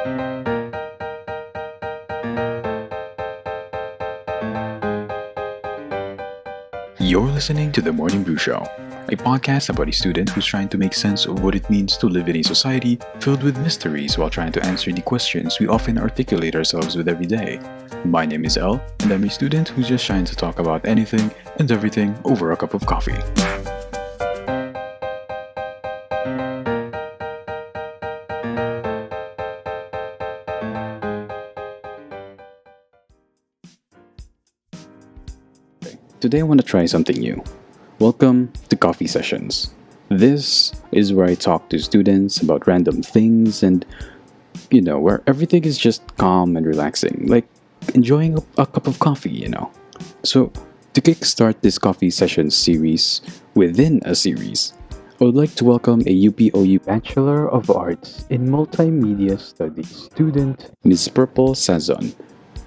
You're listening to The Morning Brew Show, a podcast about a student who's trying to make sense of what it means to live in a society filled with mysteries while trying to answer the questions we often articulate ourselves with every day. My name is El, and I'm a student who's just trying to talk about anything and everything over a cup of coffee. Today I want to try something new. Welcome to Coffee Sessions. This is where I talk to students about random things and, you know, where everything is just calm and relaxing, like enjoying a, a cup of coffee, you know. So, to kickstart this coffee sessions series within a series, I would like to welcome a UPOU Bachelor of Arts in Multimedia Studies student, Ms. Purple Sazon.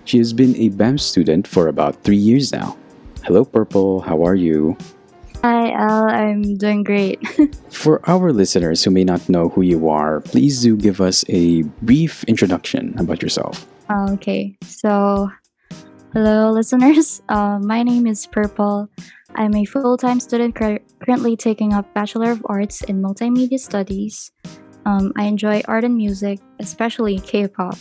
She has been a BAM student for about three years now. Hello, Purple. How are you? Hi, El. I'm doing great. For our listeners who may not know who you are, please do give us a brief introduction about yourself. okay, so hello, listeners. Uh, my name is Purple. I'm a full time student cur- currently taking up Bachelor of Arts in Multimedia Studies. Um, I enjoy art and music, especially K pop.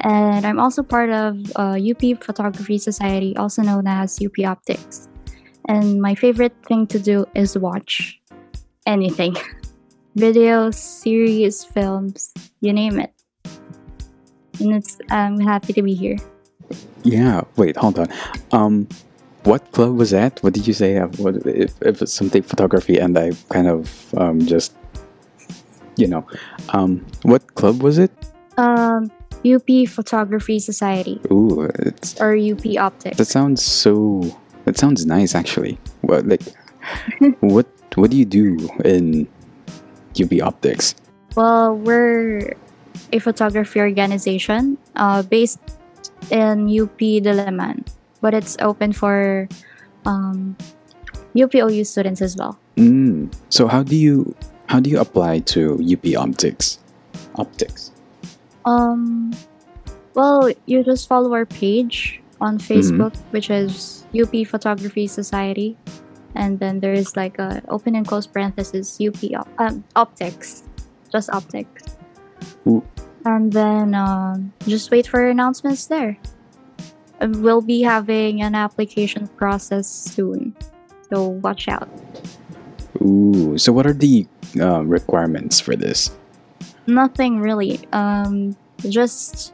And I'm also part of uh, UP Photography Society, also known as UP Optics. And my favorite thing to do is watch anything videos, series, films, you name it. And it's I'm happy to be here. Yeah, wait, hold on. Um, what club was that? What did you say? Uh, What if, if it's something photography and I kind of um, just, you know, um, what club was it? Um, UP Photography Society Ooh, it's or UP Optics. that sounds so. That sounds nice, actually. What like, what what do you do in UP Optics? Well, we're a photography organization uh, based in UP Diliman, but it's open for um, UPOU students as well. Mm. So how do you how do you apply to UP Optics? Optics. Um, well, you just follow our page on Facebook, which is UP Photography Society, and then there is like a open and close parenthesis UP op- um, Optics, just Optics, Ooh. and then um, just wait for announcements there. We'll be having an application process soon, so watch out. Ooh. So what are the uh, requirements for this? Nothing really. Um, just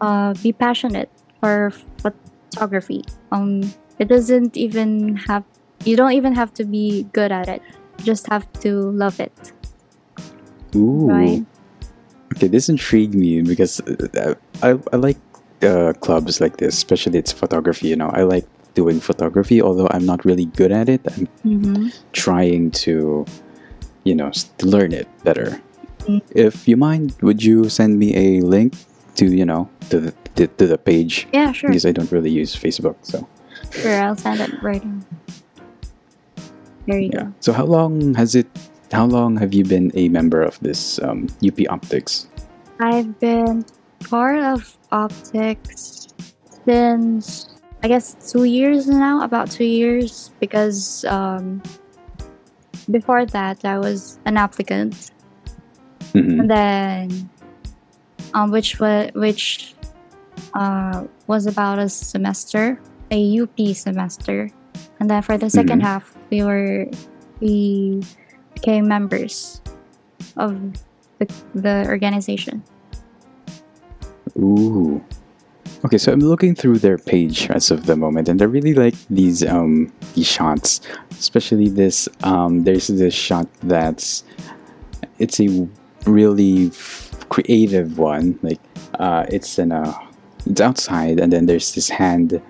uh, be passionate for photography. Um, it doesn't even have. You don't even have to be good at it. You just have to love it. Ooh. Right. Okay, this intrigued me because uh, I, I like uh, clubs like this, especially it's photography. You know, I like doing photography, although I'm not really good at it. I'm Mm-hmm. trying to, you know, learn it better. If you mind, would you send me a link to you know to the to, to the page Yeah, sure. because I don't really use Facebook. So Sure, I'll send it right now. There you yeah. So how long has it? How long have you been a member of this um, UP Optics? I've been part of optics since I guess two years now, about two years, because um, before that I was an applicant Mhm. and then um, which was which uh, was about a semester, a UP semester, and then for the 2nd Mhm. half we were we became members of the, the organization. Ooh. Okay, so I'm looking through their page as of the moment, and I really like these um these shots, especially this um. There's this shot that's it's a really creative one. Like uh, it's in a it's outside, and then there's this hand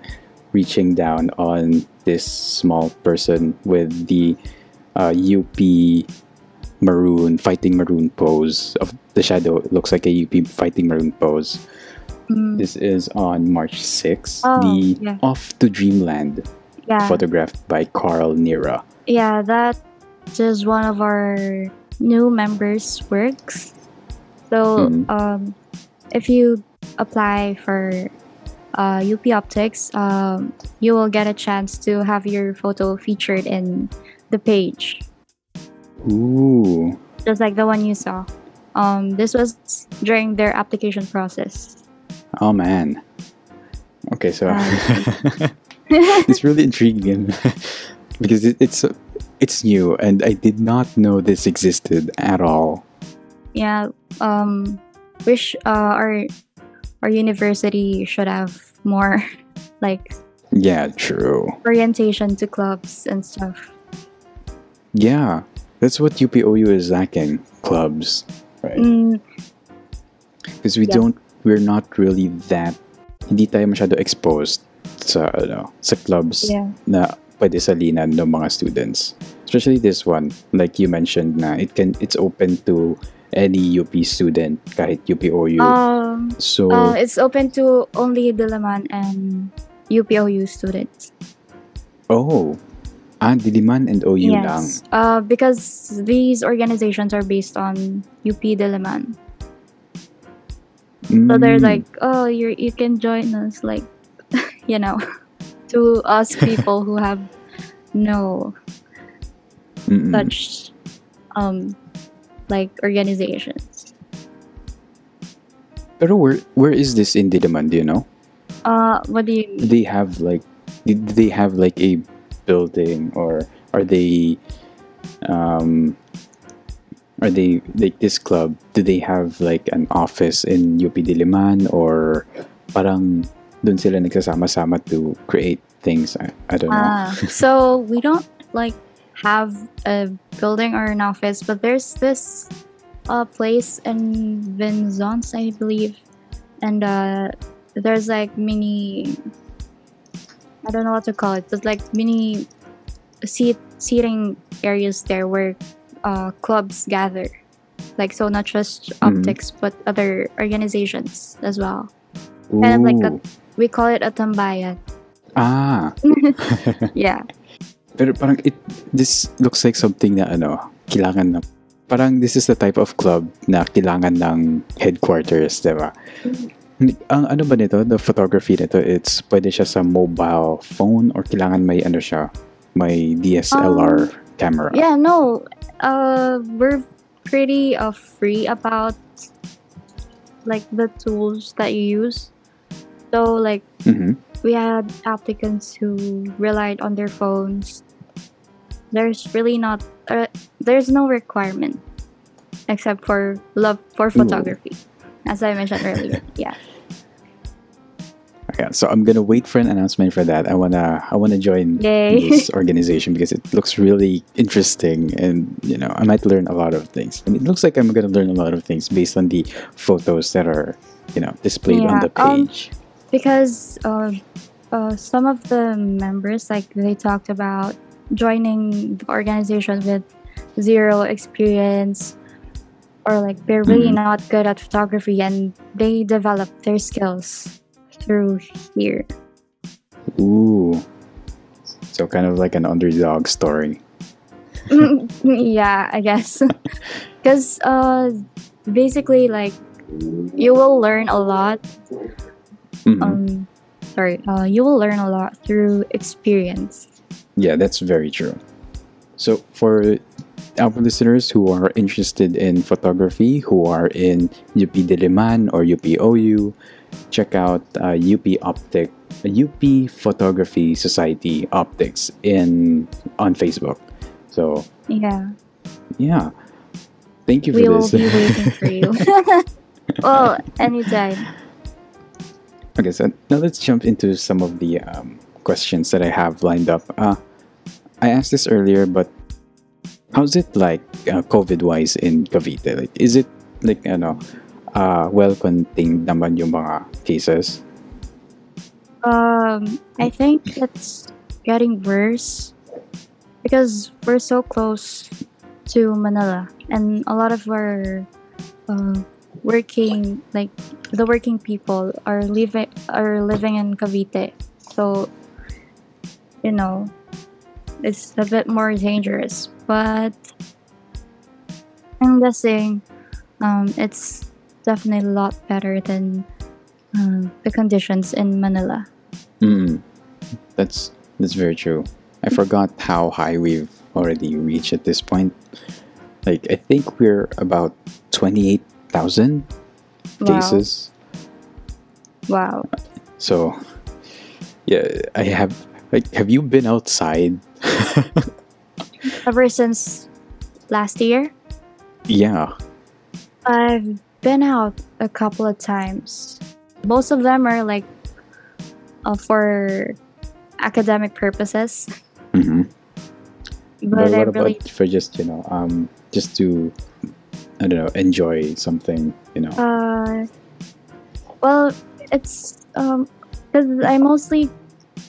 reaching down on this small person with the uh, UP maroon fighting maroon pose of the shadow. It looks like a UP fighting maroon pose. Mm, This is on March 6th. Oh, the yeah. Off to Dreamland, yeah, photographed by Carl Nira. yeah, that is one of our new members' works. So Mhm. um, if you apply for uh, UP Optics, um, you will get a chance to have your photo featured in the page, Ooh. just like the one you saw. Um, this was during their application process. Oh man. Okay, so Um, it's really intriguing because it, it's it's new and I did not know this existed at all. yeah, um, wish uh, our our university should have more like Yeah, true. orientation to clubs and stuff. Yeah, that's what UPOU is lacking clubs, right? Mm, Because we Yeah. don't, we're not really that, hindi tayo masyado exposed sa, ano, sa clubs yeah. na pwede salinan ng mga students. Especially this one, like you mentioned na it can, it's open to any UP student kahit UPOU. Um, so, uh, it's open to only Diliman and UPOU students. oh, ah, Diliman and OU lang. yes, uh, because these organizations are based on UP Diliman. So they're Mm, like, oh, you you can join us, like, you know, to us people who have no mm-mm. such um like organizations. Pero where, where is this in Diliman, do you know? Uh, what do you do they have like did they have like a building or are they um are they like this club do they have like an office in UP Diliman or parang dun sila nagsasama-sama to create things I, I don't know Ah, so we don't like have a building or an office, but there's this uh place in Vinzons, I believe, and uh, there's like mini. I don't know what to call it, but like mini seat seating areas there where uh, clubs gather. Like so, not just Mhm. optics, but other organizations as well. kind of like a- Ooh. We call it a tambayan. ah Yeah. Pero parang it this looks like something na ano, kailangan na parang this is the type of club na kailangan ng headquarters, 'di ba? Ang ano ba nito, the photography nito, it's pwede siya sa mobile phone or kailangan may ano siya, may DSLR camera. Yeah, no. Uh, we're pretty uh, free about like the tools that you use. So like Mhm. we had applicants who relied on their phones. There's really not uh, there's no requirement except for love for photography, as I mentioned earlier. Yeah. Yeah, so I'm gonna wait for an announcement for that. I wanna I wanna join Yay. this organization because it looks really interesting and you know I might learn a lot of things. And it looks like I'm gonna learn a lot of things based on the photos that are you know displayed on Yeah, the um, page. Because uh, uh, some of the members like they talked about joining the organization with zero experience or like they're really Mhm. not good at photography and they develop their skills through here Ooh, so kind of like an underdog story. yeah i guess because uh basically like you will learn a lot Mhm. um sorry uh you will learn a lot through experience Yeah, that's very true. So for our listeners who are interested in photography, who are in UP Diliman or UPOU, check out uh, UP Optic, UP Photography Society Optics in on Facebook. So yeah yeah, thank you we for will be waiting for you. well, anytime. Okay, so now let's jump into some of the um, questions that I have lined up. Uh, I asked this earlier, but how's it like uh, COVID wise in Cavite? Like, is it like ano, uh, well contained naman yung mga cases? Um, I think it's getting worse because we're so close to Manila, and a lot of our uh, working, like the working people, are living are living in Cavite. So, you know, it's a bit more dangerous. But I'm guessing um, it's definitely a lot better than uh, the conditions in Manila. Mm, that's that's very true. I forgot how high we've already reached at this point. Like I think we're about twenty eight thousand Wow. cases. Wow. So yeah, I have like have you been outside? Ever since last year, yeah. I've been out a couple of times. Most of them are like uh, for academic purposes, hmm but, But, what really about for just you know um just to I don't know enjoy something you know Uh, well, it's um, because I mostly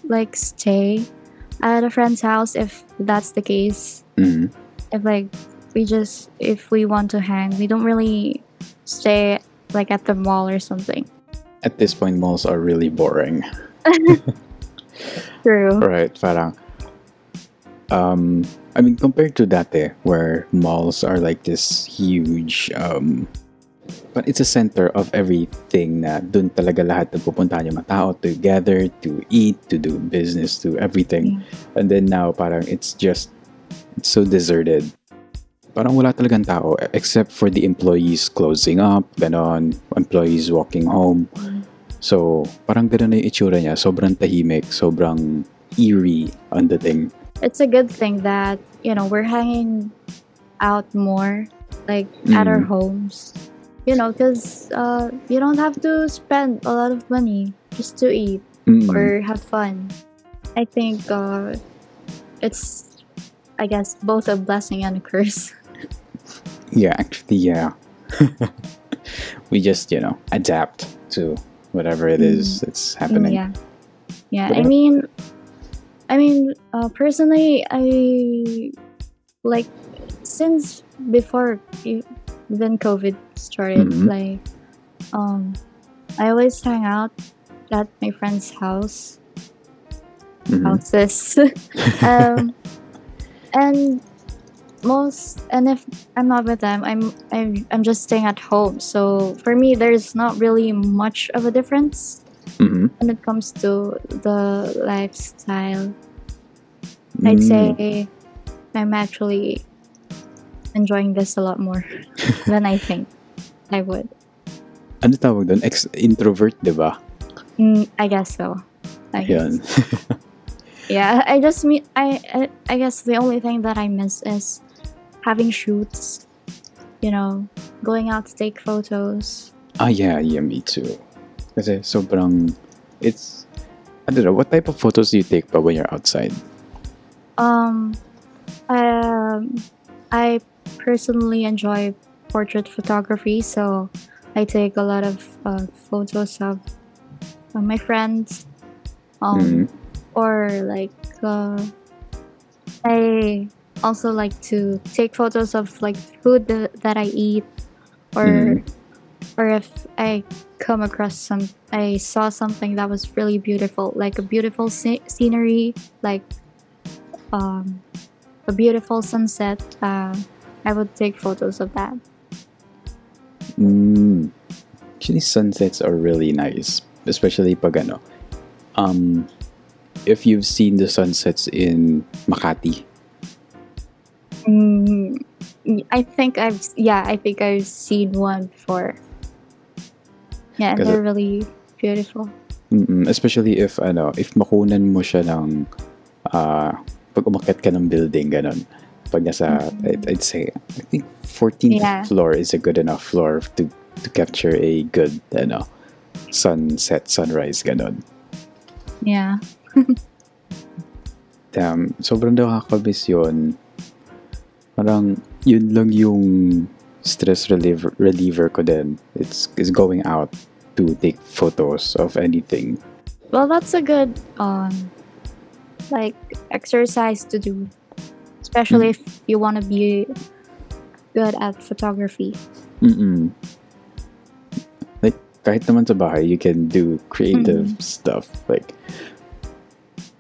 like stay at a friend's house if that's the case. Mhm. If like we just if we want to hang, we don't really stay like at the mall or something. at this point malls are really boring. True. Right, parang um I mean compared to dati where malls are like this huge um but it's a center of everything na dun talaga lahat ng pupuntahan yung mga tao to gather, to eat, to do business, to everything. And then now parang it's just it's so deserted. Parang wala talagang tao except for the employees closing up, ganon, employees walking home. So, parang ganun na yung itsura niya. Sobrang tahimik, sobrang eerie ang dating. It's a good thing that you know we're hanging out more, like at our Mm. homes. You know, because uh, you don't have to spend a lot of money just to eat. Mm. or have fun. I think uh, it's, I guess, both a blessing and a curse. Yeah, actually, yeah. we just, you know, adapt to whatever it is that's happening. Yeah, yeah. But I- mean, I mean, uh, personally, I like since before e- then COVID started. Mhm. Like, um, I always hang out at my friend's house. Mhm. houses. um, and most and if I'm not with them, I'm I'm I'm just staying at home. So for me, there's not really much of a difference Mhm. when it comes to the lifestyle. I'd Mm. say I'm actually enjoying this a lot more than I think I would. Ano tawag doon? Ex- introvert, di ba? Mm, I guess so. I guess. Yeah, I just mean I, I I guess the only thing that I miss is having shoots. You know, going out to take photos. ah, yeah, yeah, me too. Kasi sobrang, it's, I don't know, what type of photos do you take pa when you're outside? Um, um, I personally enjoy portrait photography, so I take a lot of uh, photos of my friends. Um, Mhm. or like uh, I also like to take photos of like food that, that I eat or Mhm. Or if I come across some I saw something that was really beautiful like a beautiful sce- scenery like um, a beautiful sunset uh, I would take photos of that Mm. Actually, sunsets are really nice, especially pag ano. Um, if you've seen the sunsets in Makati, mm, I think I've yeah I think I've seen one before yeah and they're really beautiful mm especially if ano, if makunan mo siya ng ah, pag umakyat ka ng building ganon. Pag nasa Mhm. I'd, I'd say I think 14th Yeah. floor is a good enough floor to to capture a good ano sunset sunrise ganon. yeah Damn, sobrang nakakabis yun. Parang, yun lang yung stress reliever, reliever ko din. It's is going out to take photos of anything. Well, that's a good um like exercise to do, especially if you want to be good at photography. Mm-mm. Like, kahit naman sa bahay, you can do creative stuff. Like,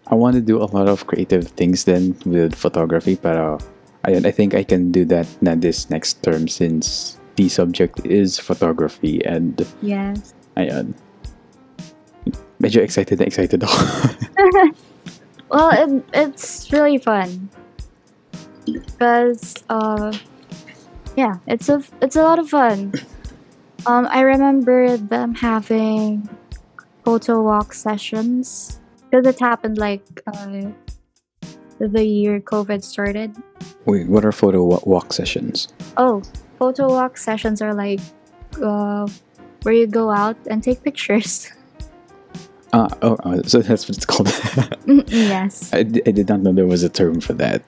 I want to do a lot of creative things then with photography, pero ayun, I think I can do that na this next term since the subject is photography and Yes. Ayan. Medyo excited na excited ako. well, it, it's really fun because uh, yeah, it's a it's a lot of fun. Um, I remember them having photo walk sessions because it happened like uh, the year COVID started. Wait, what are photo walk sessions? Oh, photo walk sessions are like uh, where you go out and take pictures. Ah, oh, oh, so that's what it's called. yes. I, I did not know there was a term for that.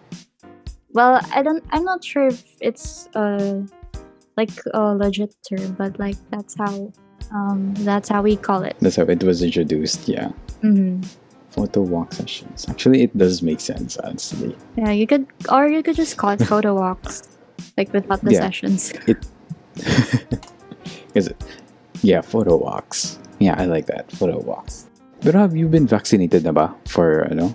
Well, I don't. I'm not sure if it's uh like a legit term, but like that's how um that's how we call it. That's how it was introduced. Yeah, hmm photo walk sessions. Actually, it does make sense. Honestly, Yeah, you could, or you could just call it photo walks, like without the Yeah. sessions. is it? Yeah, photo walks. Yeah, I like that. Photo walks. But have you been vaccinated na ba for ano?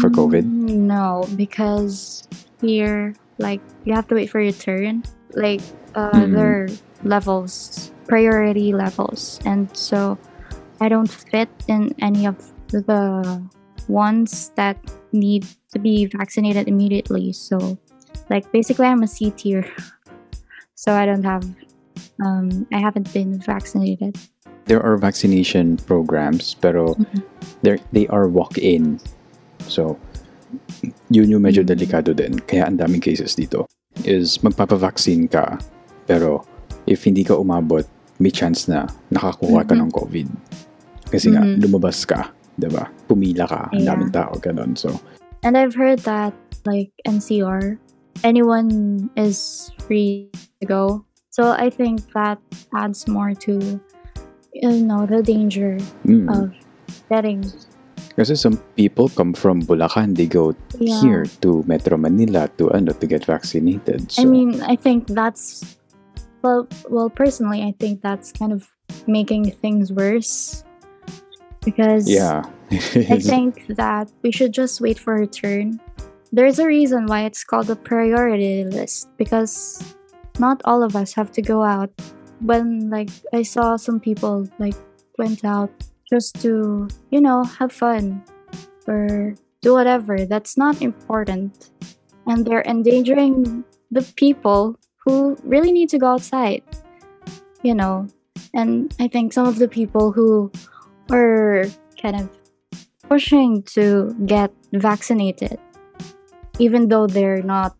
For COVID? Mm, No, because here, like, you have to wait for your turn. Like, uh, Mm. there are levels, priority levels, and so I don't fit in any of the ones that need to be vaccinated immediately. So, like, basically, I'm a C tier, so I don't have, um, I haven't been vaccinated. There are vaccination programs, pero Mhm. they they are walk-in. So, yun yung medyo Mm. delikado din. Kaya ang daming cases dito is magpapavaccine ka, pero if hindi ka umabot, may chance na nakakuha ka Mhm. ng COVID. Kasi nga, Mhm. lumabas ka, 'di ba? Pumila ka, ang Yeah. daming tao, ganun. So, And I've heard that like NCR, anyone is free to go. So I think that adds more to you know the danger mm. of getting Kasi some people come from Bulacan, they go yeah. here to Metro Manila to ano to get vaccinated. So, I mean, I think that's well, well. Personally, I think that's kind of making things worse because yeah. I think that we should just wait for a turn. There's a reason why it's called a priority list because not all of us have to go out. When like I saw some people like went out just to, you know, have fun or do whatever. That's not important. And they're endangering the people who really need to go outside. You know. And I think some of the people who are kind of pushing to get vaccinated, even though they're not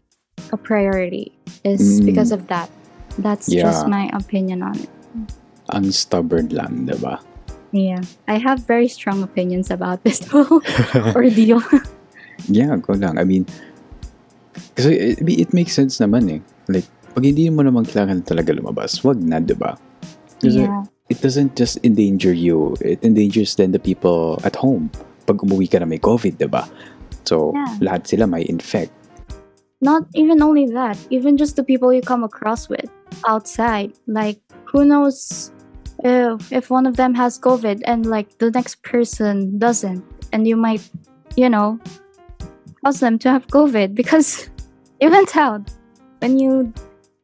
a priority, is Mm. because of that. That's just Yeah. my opinion on it. ang stubborn lang, 'di ba? Yeah. I have very strong opinions about this whole ordeal. yeah, go lang. I mean, kasi it, it makes sense naman eh. Like, pag hindi mo naman kailangan talaga lumabas, wag na, di ba? Kasi yeah. it doesn't just endanger you, it endangers then the people at home. Pag umuwi ka na may COVID, di ba? So, Yeah. lahat sila may infect. Not even only that, even just the people you come across with outside. Like, who knows if, if one of them has COVID and like the next person doesn't, and you might, you know, cause them to have COVID because you went out when you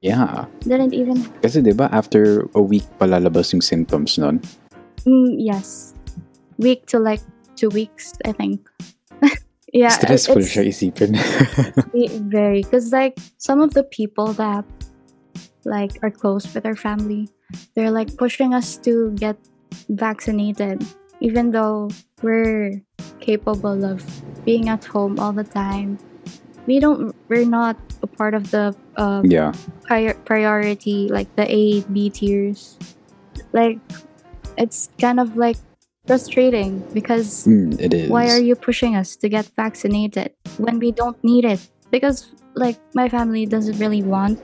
Yeah. didn't even. Kasi di ba after a week palalabas yung symptoms nun? Mm, yes, week to like two weeks, I think. Yeah, Stressful it's- siya isipin. Ve- very because like some of the people that like are close with our family they're like pushing us to get vaccinated even though we're capable of being at home all the time we don't we're not a part of the uh, yeah. prior- priority like the a b tiers like it's kind of like frustrating because Mm, it is. why are you pushing us to get vaccinated when we don't need it because like my family doesn't really want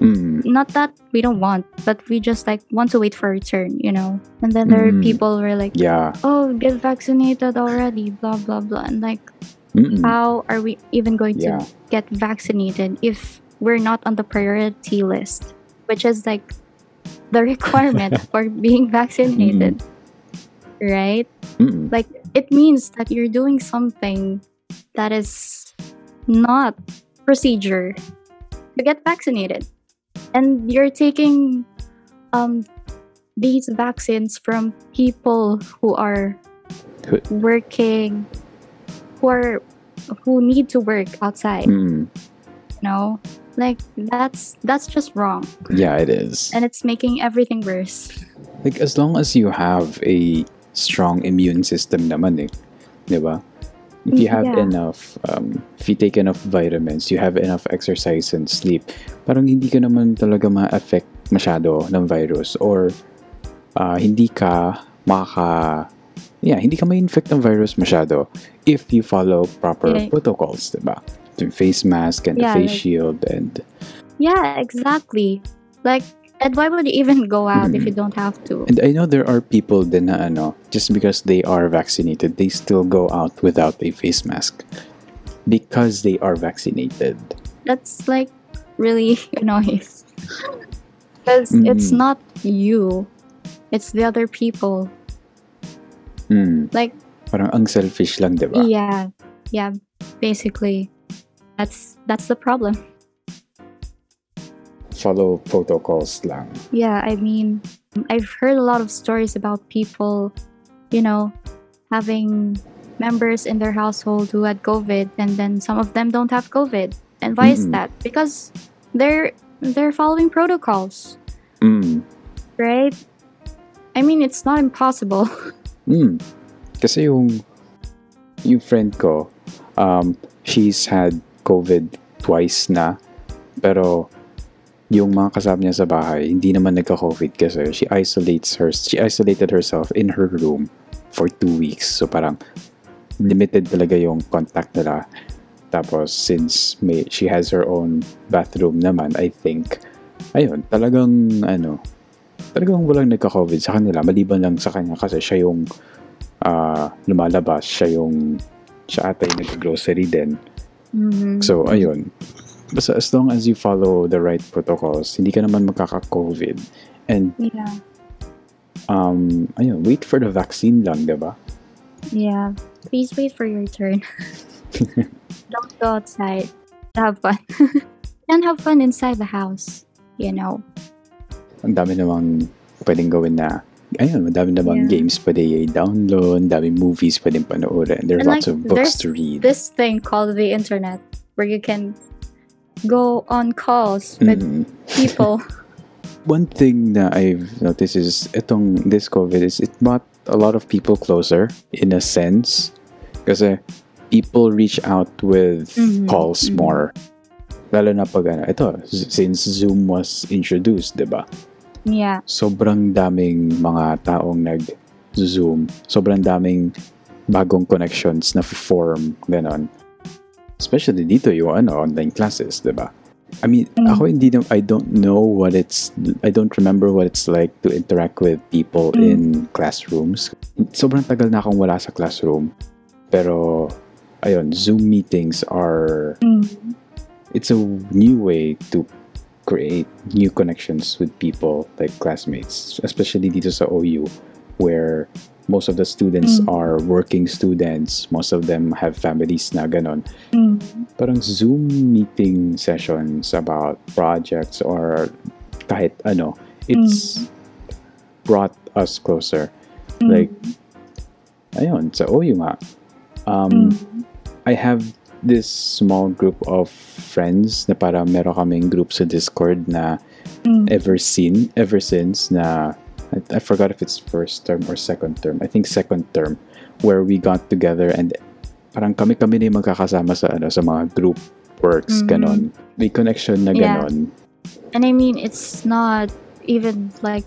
Mm, not that we don't want but we just like want to wait for a turn you know and then there are Mm. people who are like yeah. oh get vaccinated already blah blah blah and like Mm-mm. how are we even going Yeah. to get vaccinated if we're not on the priority list which is like the requirement for being vaccinated right? Mm-mm. like it means that you're doing something that is not procedure. To get vaccinated and you're taking um these vaccines from people who are working who are who need to work outside Mm, you know? Like that's that's just wrong. Yeah, it is. and it's making everything worse. Like, as long as you have a strong immune system naman eh. Di ba? If you have Yeah. enough, um, if you take enough vitamins, you have enough exercise and sleep, parang hindi ka naman talaga ma-affect masyado ng virus or ah, hindi ka maka yeah, hindi ka ma-infect ng virus masyado if you follow proper Yeah. protocols, di ba? Yung face mask and Yeah, the face like- shield and yeah exactly like and why would you even go out if Mm. you don't have to And I know there are people din na ano, just because they are vaccinated, they still go out without a face mask. Because they are vaccinated. that's like really annoying because it's Mm. not you it's the other people Hmm. like Parang ang selfish lang, di ba? yeah yeah basically that's that's the problem Follow protocols lang. yeah i mean i've heard a lot of stories about people you know having members in their household who had covid and then some of them don't have covid and why is Mm-mm. that because they're they're following protocols Mm. right i mean it's not impossible Mm. Kasi yung yung friend ko, um, she's had COVID twice na. Pero yung mga kasama niya sa bahay, hindi naman nagka-COVID kasi she isolates her, she isolated herself in her room for two weeks. So parang limited talaga yung contact nila. Tapos since may, she has her own bathroom naman, I think, ayun, talagang ano, talagang walang nagka-COVID sa kanila. Maliban lang sa kanya kasi siya yung ah, lumalabas. Siya yung, siya ata yung nag-grocery din. Mhm. So, ayun. Basta as long as you follow the right protocols, hindi ka naman magkaka-COVID. And, yeah um, ayun, wait for the vaccine lang, di ba? Yeah. Please wait for your turn. Don't go outside. Have fun. and have fun inside the house. You know. Ang dami namang pwedeng gawin na, ayun, madami namang Yeah. games pwede i-download, dami movies pwedeng panoorin. There's And, lots like, of books to read. This thing called the internet where you can go on calls with Mm. people. One thing that I've noticed is itong this COVID is it brought a lot of people closer in a sense. Kasi people reach out with Mhm, calls mhm. more. Lalo na pag ano, ito, since Zoom was introduced, di ba? yeah. Sobrang daming mga taong nag-Zoom. Sobrang daming bagong connections na form ganon. Especially dito yung ano, online classes, di ba? I mean, Mm. ako hindi na, I don't know what it's, I don't remember what it's like to interact with people Mm. in classrooms. Sobrang tagal na akong wala sa classroom. Pero, ayun, Zoom meetings are, Mm. it's a new way to create new connections with people like classmates, especially dito sa OU, where most of the students Mm. are working students, most of them have families na ganon. Mm. Parang Zoom meeting sessions about projects or kahit ano, it's brought us closer. Mm. Like, ayun, sa OU nga, um, Mm. I have this small group of friends na para meron kaming group sa Discord na Mm. ever seen, ever since na I, I forgot if it's first term or second term. I think second term where we got together and parang kami-kami na yung magkakasama sa ano sa mga group works Mhm. ganon. May connection na Yeah. ganon. And I mean, it's not even like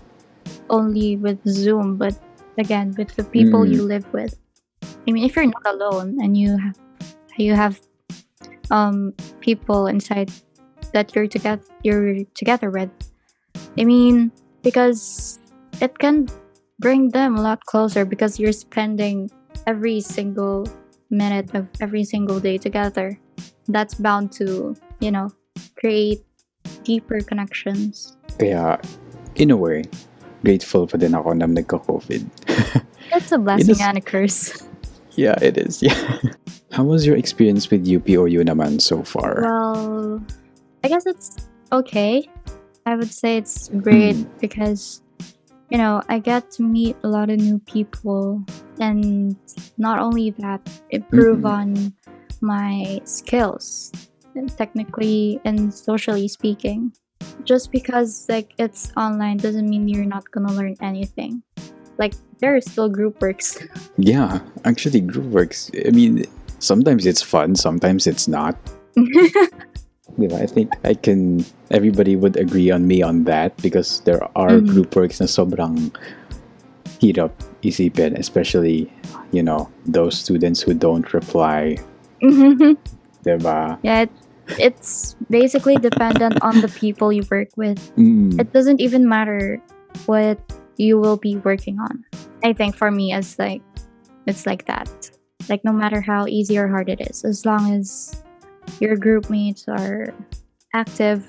only with Zoom, but again, with the people Mm. you live with. I mean, if you're not alone and you have you have um people inside that you're together you're together with, I mean, because it can bring them a lot closer because you're spending every single minute of every single day together. That's bound to, you know, create deeper connections. Kaya in a way, grateful pa din ako na nagka-COVID. It's a blessing is- and a curse. yeah, it is. Yeah. How was your experience with UPOU naman so far? Well, I guess it's okay. I would say it's great Mm. because you know I get to meet a lot of new people, and not only that, improve Mhm. on my skills, technically and socially speaking. Just because like it's online doesn't mean you're not gonna learn anything. Like there are still group works. Yeah, actually, group works. I mean, sometimes it's fun, sometimes it's not. Diba? I think I can. Everybody would agree on me on that because there are Mhm. group works na sobrang hirap isipin, especially you know those students who don't reply. Diba? yeah, it, it's basically dependent on the people you work with. Mm, it doesn't even matter what you will be working on. I think for me, it's like it's like that. Like no matter how easy or hard it is, as long as your group mates are active,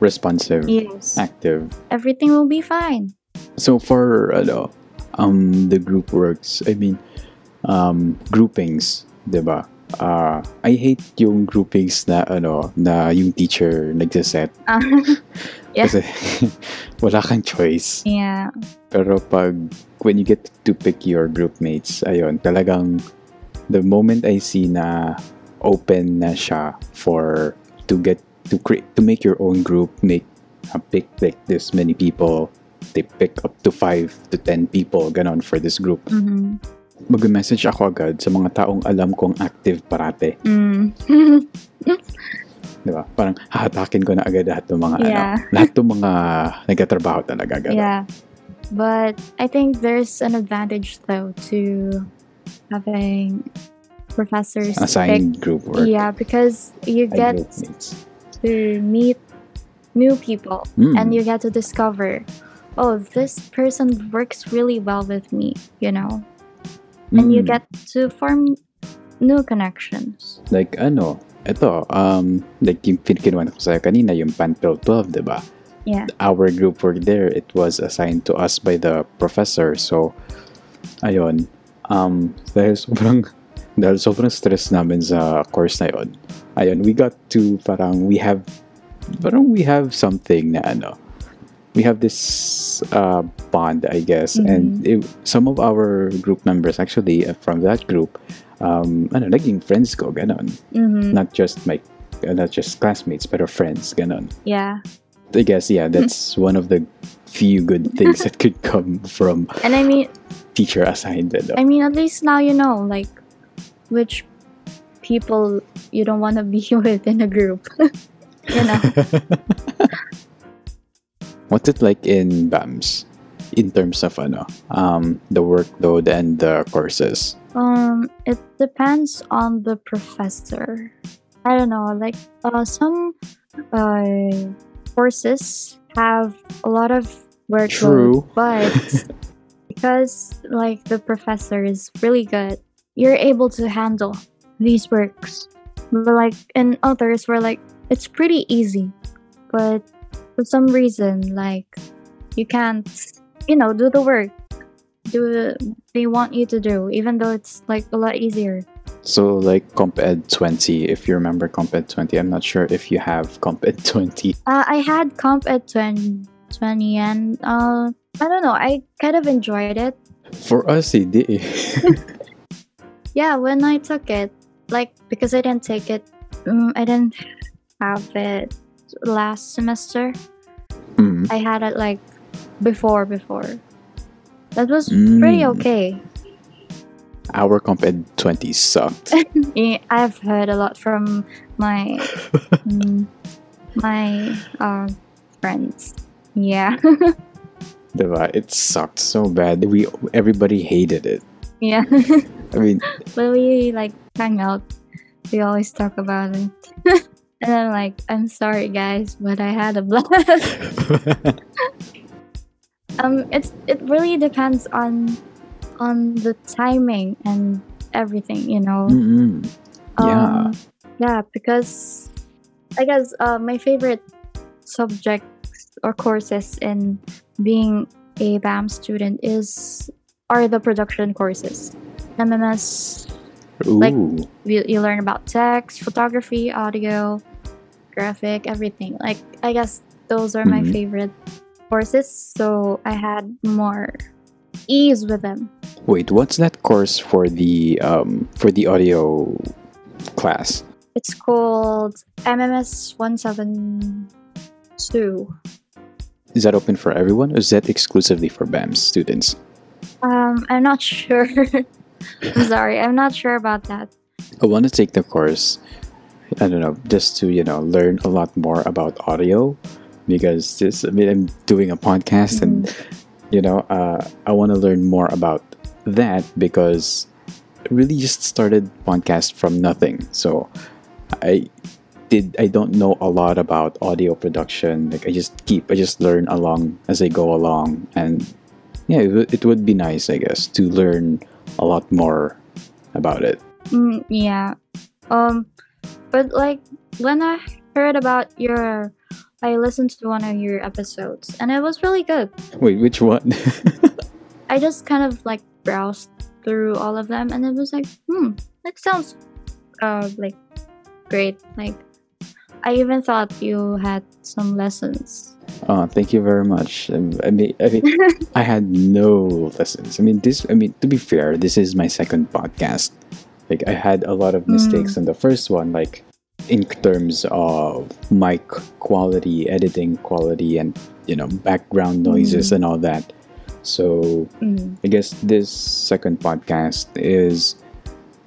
responsive, yes, active. everything will be fine. So for ano, um the group works, I mean um groupings, 'di ba? Ah, I hate yung groupings na ano na yung teacher nagse-set Uh, Yeah. kasi wala kang choice. yeah, Pero pag when you get to pick your group mates, ayun, talagang the moment I see na open na siya for to get to create to make your own group, make a pick like this many people, they pick up to 5 to 10 people ganon for this group. mhm. Mag-message ako agad sa mga taong alam kong active parate, mm. 'di ba? Parang hahatakin ko na agad lahat ng mga Yeah. ano, lahat ng mga nagtatrabaho talaga ganon. yeah, but I think there's an advantage though to having professors pick- group work. Yeah, because you get to meet new people Mm. and you get to discover oh this person works really well with me you know and you Mm. get to form new connections Like ano, ito, um, like yung ko sa'yo kanina, yung Panpil 12, di ba? yeah Our group work there, it was assigned to us by the professor. So, ayun, um, dahil sobrang, dahil sobrang stress namin sa course na yun, ayun, we got to, parang, we have, parang we have something na ano, we have this uh, bond, I guess. And it, some of our group members, actually, uh, from that group, um, ano, naging friends ko, ganon. hmm Not just my, uh, not just classmates, pero friends, ganon. yeah I guess, yeah, that's one of the few good things that could come from and i mean teacher assigned. Ano. i mean at least now you know like which people you don't want to be with in a group you know What's it like in BAMS in terms of ano, um, the workload and the courses? Um, it depends on the professor. I don't know, like uh, some uh, courses have a lot of workload, True. but because like the professor is really good, you're able to handle these works. But like in others, where like it's pretty easy, but for some reason, like you can't, you know, do the work. Do the, they want you to do, even though it's like a lot easier. So like Comp Ed 20, if you remember Comp Ed 20, I'm not sure if you have Comp Ed 20. Uh, I had comp ed 20, 20 and uh, I don't know, I kind of enjoyed it. For us, hindi. Yeah, when I took it, like because I didn't take it, um, I didn't have it last semester. Mm. I had it like before, before. That was pretty Mm. okay. Our Comp Ed 20 sucked. Yeah, I've heard a lot from my mm, my uh, friends. Yeah, diba? It sucked so bad. We everybody hated it. Yeah. I mean, when we like hang out, we always talk about it. and I'm like, I'm sorry guys, but I had a blast. um, it's it really depends on on the timing and everything, you know. Mm-mm. Yeah. Um, yeah, because I guess uh, my favorite subjects or courses in being a BAM student is are the production courses. MMS, Ooh. like- you, you learn about text, photography, audio, graphic, everything. Like I guess those are my Mhm. favorite courses, so I had more ease with them. Wait, what's that course for the um for the audio class? It's called MMS 172. Is that open for everyone or is that exclusively for BAMS students? Um, I'm not sure. I'm sorry, I'm not sure about that. I want to take the course, I don't know, just to, you know, learn a lot more about audio because this, I mean, I'm doing a podcast and, you know, uh, I want to learn more about that because I really just started podcast from nothing. So I did, I don't know a lot about audio production. Like I just keep, I just learn along as I go along. And yeah, it, would- it would be nice, I guess, to learn a lot more about it. Mm, yeah. Um, but like when I heard about your, I listened to one of your episodes and it was really good. Wait, which one? I just kind of like browsed through all of them and it was like, hmm, that sounds uh like great. Like I even thought you had some lessons. Oh, thank you very much. I mean, I mean, I had no lessons. I mean, this. I mean, to be fair, this is my second podcast. Like, I had a lot of mistakes in the first one, like in terms of mic quality, editing quality, and you know, background noises Mm. and all that. So Mm. I guess this second podcast is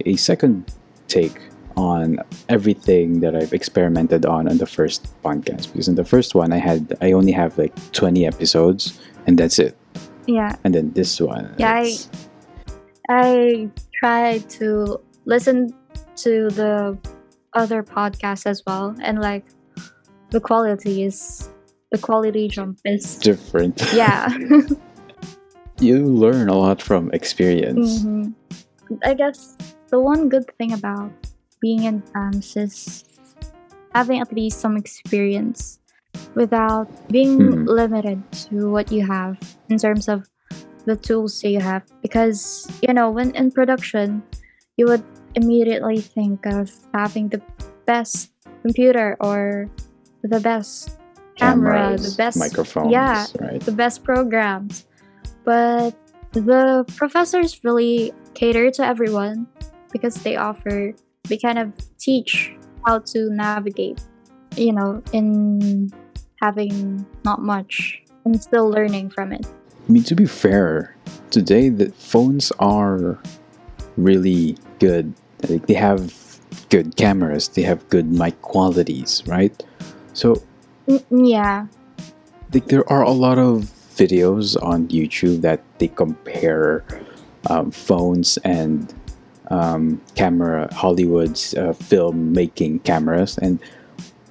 a second take on everything that I've experimented on on the first podcast. Because in the first one, I had I only have like twenty episodes, and that's it. Yeah, And then this one, Yeah, I- I tried to listen to the other podcasts as well, and like the quality is the quality jump is different. yeah. you learn a lot from experience. hmm I guess the one good thing about being in dance is having at least some experience without being Mhm. limited to what you have in terms of the tools that you have. Because, you know, when in production, you would immediately think of having the best computer or the best camera, Cameras, the best microphones, yeah. right? the best programs. But the professors really cater to everyone because they offer, they kind of teach how to navigate, you know, in having not much and still learning from it. I mean, to be fair, today the phones are really good. Like they have good cameras, they have good mic qualities, right? So, Mm, yeah. like, there are a lot of videos on YouTube that they compare um, phones and um, camera Hollywood's uh, filmmaking cameras, and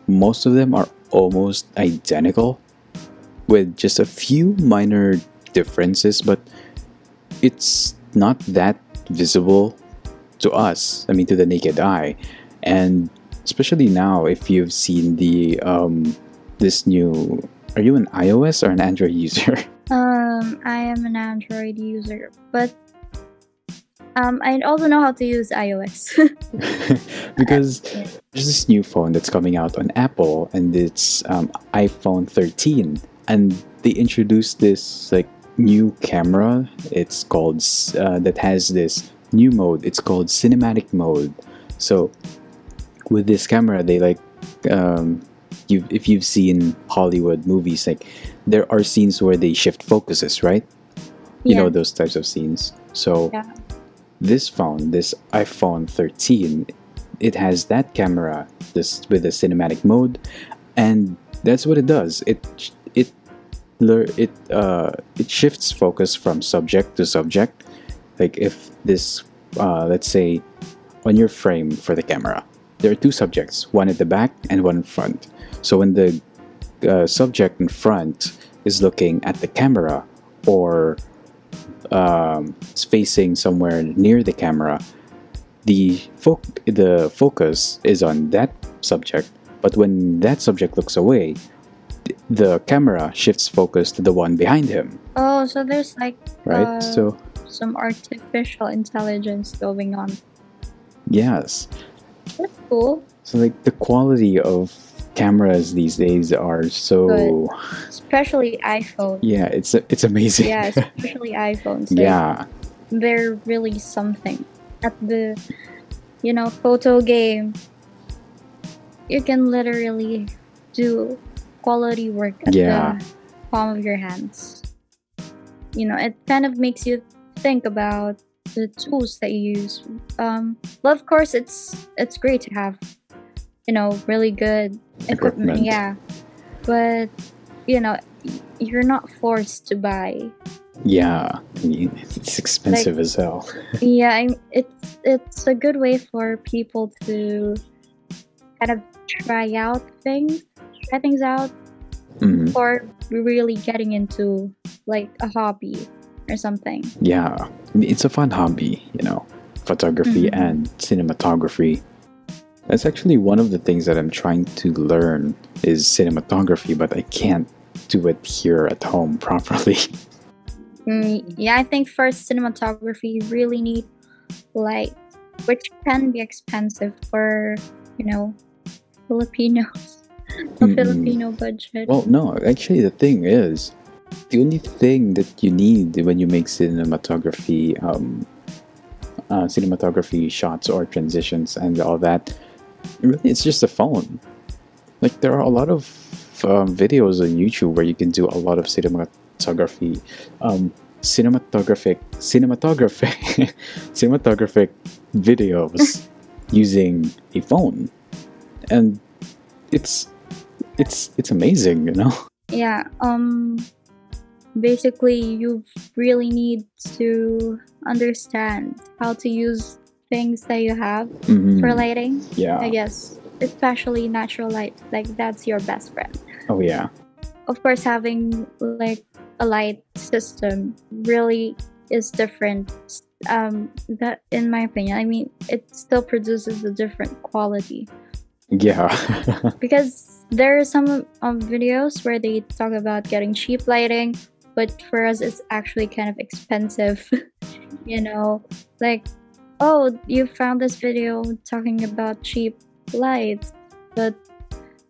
most of them are almost identical, with just a few minor differences, but it's not that visible to us. I mean, to the naked eye, and especially now, if you've seen the um, this new. Are you an iOS or an Android user? Um, I am an Android user, but um, I also know how to use iOS. because there's this new phone that's coming out on Apple, and it's um, iPhone 13, and they introduced this like new camera. It's called uh, that has this new mode. It's called cinematic mode. So with this camera, they like um, you if you've seen Hollywood movies, like there are scenes where they shift focuses, right? You know those types of scenes. So Yeah. This phone, this iPhone 13, it has that camera, this with the cinematic mode, and that's what it does. It it it uh it shifts focus from subject to subject. Like if this uh let's say on your frame for the camera, there are two subjects, one at the back and one in front. So when the uh, subject in front is looking at the camera or um, facing somewhere near the camera, the fo- the focus is on that subject. But when that subject looks away, th- the camera shifts focus to the one behind him. oh, so there's like Right. Uh, so some artificial intelligence going on. yes. That's cool. So like the quality of cameras these days are so especially iPhone. yeah, it's it's amazing. Yeah, especially iPhones. Yeah, they're really something. At the, you know, photo game, you can literally do quality work at Yeah. the palm of your hands. You know, it kind of makes you think about the tools that you use. Um, well, of course, it's it's great to have, you know, really good equipment. Equipment. Yeah, but you know, you're not forced to buy yeah. It's expensive as hell. yeah I, it's it's a good way for people to kind of try out things try things out Mhm. or really getting into like a hobby or something Yeah, it's a fun hobby, you know, photography Mhm. and cinematography. That's actually one of the things that I'm trying to learn is cinematography, but I can't do it here at home properly. Mm, yeah i think for cinematography you really need light which can be expensive for you know filipinos a Mm-mm. filipino budget well, no, actually, the thing is, the only thing that you need when you make cinematography, um, uh, cinematography shots or transitions and all that, really, it's just a phone. Like there are a lot of um, videos on YouTube where you can do a lot of cinematography, um, cinematographic, cinematographic, cinematographic videos using a phone, and it's it's it's amazing, you know. yeah um basically you really need to understand how to use things that you have Mhm. for lighting yeah. i guess especially natural light like that's your best friend Oh yeah. of course having like a light system really is different um that in my opinion i mean it still produces a different quality Yeah. because there are some um, videos where they talk about getting cheap lighting but for us it's actually kind of expensive you know like oh you found this video talking about cheap lights but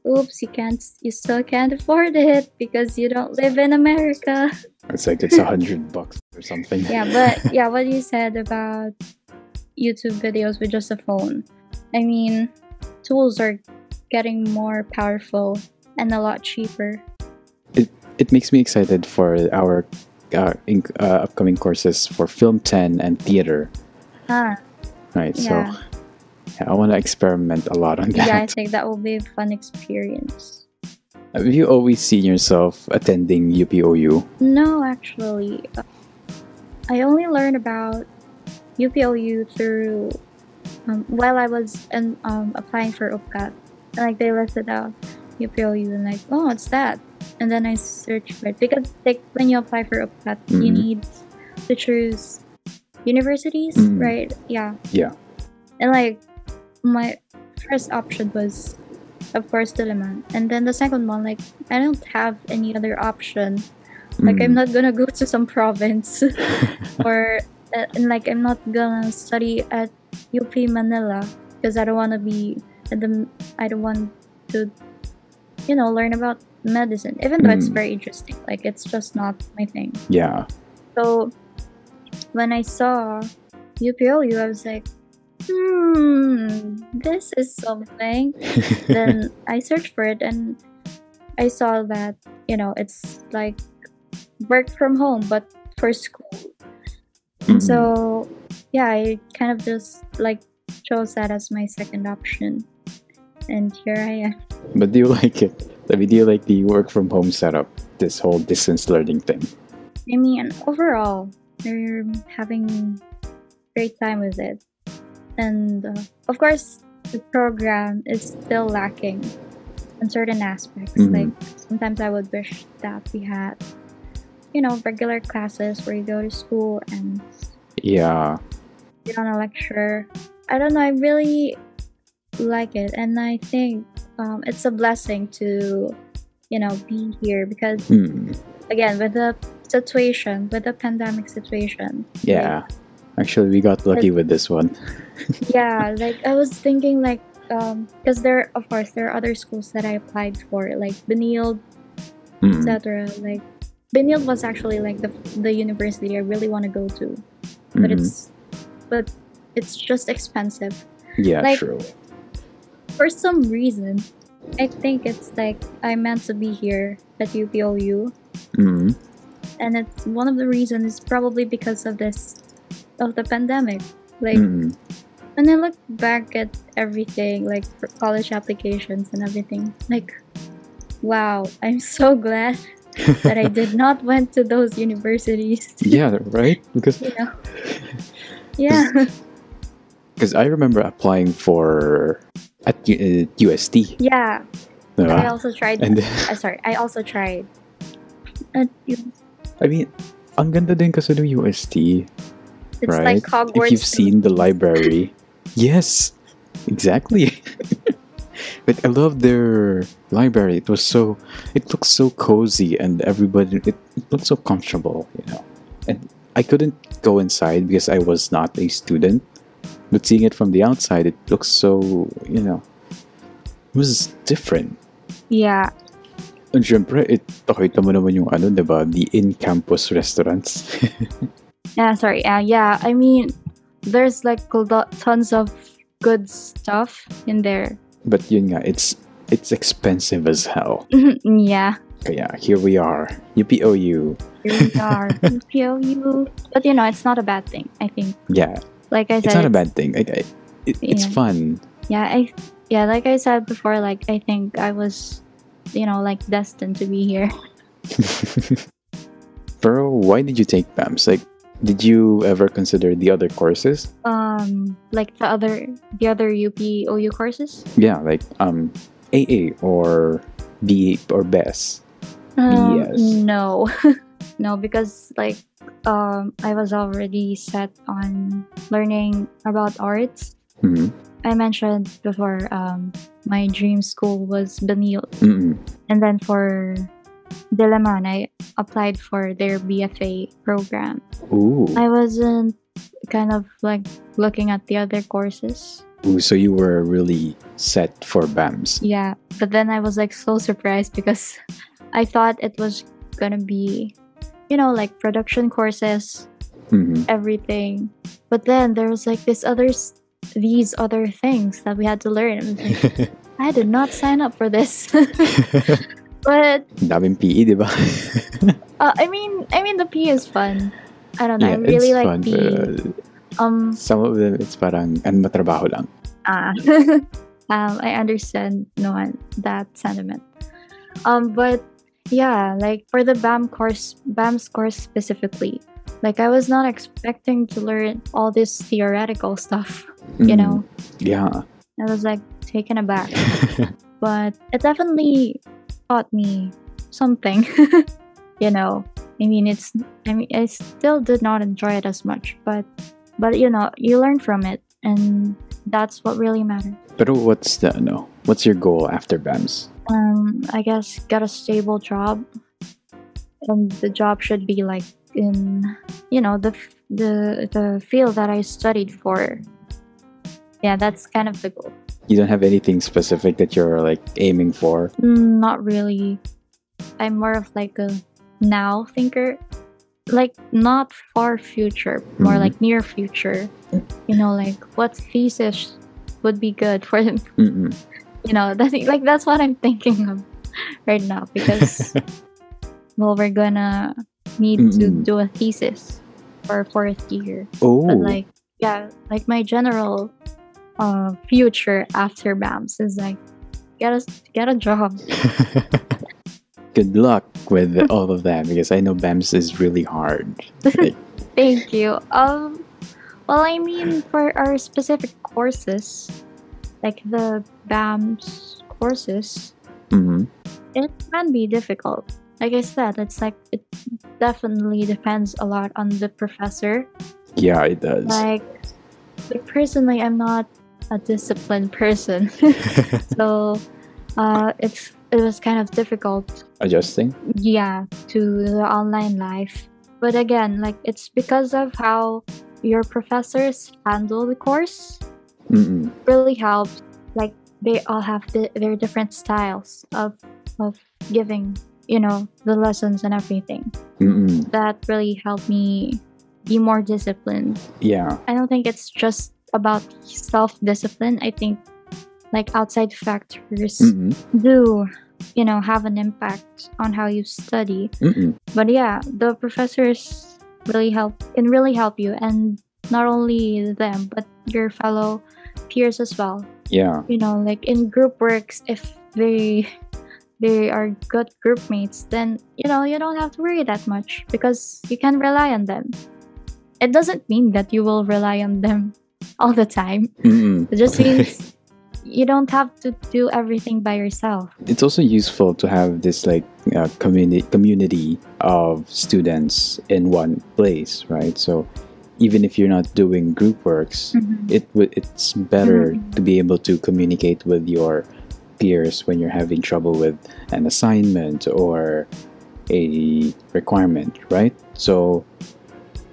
oops you can't you still can't afford it because you don't live in america. It's like it's a hundred bucks or something. yeah but yeah what you said about youtube videos with just a phone. I mean tools are getting more powerful and a lot cheaper. It, it makes me excited for our uh, in, uh, upcoming courses for film 10 and theater ah right Yeah. so yeah, i want to experiment a lot on that yeah i think that will be a fun experience. Have you always seen yourself attending upou no actually. Uh, i only learned about upou through um, while i was in, um, applying for upcat like they listed out upou and like oh what's that. And then i searched for it. Because like when you apply for upcat you Mhm. need to choose universities Mhm. right yeah Yeah. and like my first option was of course Diliman and then the second one like I don't have any other option like I'm Mm. not gonna go to some province or uh, and like I'm not gonna study at UP Manila because I don't want to be at the I don't want to you know learn about medicine even though it's Mm. very interesting like it's just not my thing yeah so when I saw UPOU, I was like, hmm, this is something. then I searched for it and I saw that, you know, it's like work from home, but for school. Mhm. So yeah, I kind of just like chose that as my second option. And here I am. but do you like it I mean, do you like the work from home setup this whole distance learning thing I mean, overall, we're having great time with it, and uh, of course, the program is still lacking in certain aspects. Mhm. Like sometimes I would wish that we had, you know, regular classes where you go to school and yeah get on a lecture. I don't know. I really like it, and I think um, it's a blessing to, you know, be here because Hmm. again with the situation with the pandemic situation yeah actually we got lucky with this one yeah like i was thinking like um because there of course there are other schools that I applied for like Benilde Mm, etc. Like Benilde was actually like the the university I really want to go to, but mhm. it's but it's just expensive. yeah, like- true. For some reason, I think it's like I'm meant to be here at UPOU, Mm, and it's one of the reasons is probably because of this of the pandemic. Like mm, when I look back at everything, like college applications and everything, like wow, I'm so glad that I did not went to those universities. yeah, right. Because you know. Yeah. because I remember applying for at uh, UST. yeah. diba? I also tried. And uh, sorry, I also tried. At, U- I mean, ang ganda din kasi ng UST, it's right? like Hogwarts. if you've seen the library, yes, exactly. like I love their library. It was so, it looked so cozy, and everybody, it, it looked so comfortable, you know. And I couldn't go inside because I was not a student. But seeing it from the outside, it looks so, you know, it was different. Yeah. And syempre, it, pakita mo naman yung ano, diba? The in-campus restaurants. Yeah. Sorry. Uh, yeah. I mean, there's like tons of good stuff in there. but yun nga, it's it's expensive as hell. yeah. Kaya here we are, UPOU. Here we are. UPOU. But you know, it's not a bad thing. I think. Yeah, Like I said, it's not a bad thing. Like, I, it, it's fun. yeah. I yeah. Like I said before, like I think I was, you know, like destined to be here. Pero why did you take BAMS? Like, did you ever consider the other courses? Um, like the other the other UPOU courses. Yeah, like um, AA or B or BES. Um, Yes. No, no, because like um, I was already set on learning about arts. Mhm. I mentioned before, um, my dream school was Benilde, Mm-mm. and then for Diliman, I applied for their BFA program. Ooh. I wasn't kind of like looking at the other courses. Ooh, so you were really set for BAMS. Yeah, but then I was like so surprised because I thought it was gonna be, you know, like production courses, Mhm. everything. But then there was like this others, these other things that we had to learn. I like, I did not sign up for this. but Daming PE, di ba? uh, I mean, I mean the P is fun. I don't know. I really it's like fun. P. pero Um, some of them, it's parang, and matrabaho lang. Ah, um, I understand no one that sentiment. Um, but yeah, like for the BAM course, BAM's course specifically, like I was not expecting to learn all this theoretical stuff. You Mm, know, Yeah. I was like taken aback, but it definitely taught me something. you know, I mean, it's I mean, I still did not enjoy it as much, but but you know, you learn from it, and that's what really matters. But what's the, no, what's your goal after BAMS? um i guess get a stable job and the job should be like in you know the the the field that i studied for yeah that's kind of the goal You don't have anything specific that you're like aiming for? Mm, not really i'm more of like a now thinker like not far future more Mhm. like near future you know like what thesis would be good for them Mm-mm. you know that's like that's what i'm thinking of right now because well we're gonna need to Mm-mm. do a thesis for fourth year Oh, but like yeah like my general uh future after bams is like get a get a job good luck with all of that because I know BAMS is really hard. Like, thank you um well i mean for our specific courses like the bams courses mhm. it can be difficult. Like I said, it's like it definitely depends a lot on the professor. Yeah, it does. Like, like personally, I'm not a disciplined person, so uh, it's it was kind of difficult, Adjusting? yeah, to the online life. But again, like it's because of how your professors handle the course Mm-mm. really helps like they all have the, their different styles of of giving you know the lessons and everything Mm-mm. that really helped me be more disciplined Yeah. i don't think it's just about self-discipline i think like outside factors Mm-mm. do you know have an impact on how you study Mm-mm. but yeah the professors really help can really help you and not only them but your fellow peers as well Yeah. you know like in group works if they they are good group mates then you know you don't have to worry that much because you can rely on them it doesn't mean that you will rely on them all the time Mm-mm. it just means you don't have to do everything by yourself it's also useful to have this like uh, community community of students in one place, right? So even if you're not doing group works, it would it's better Mhm. to be able to communicate with your peers when you're having trouble with an assignment or a requirement, right? So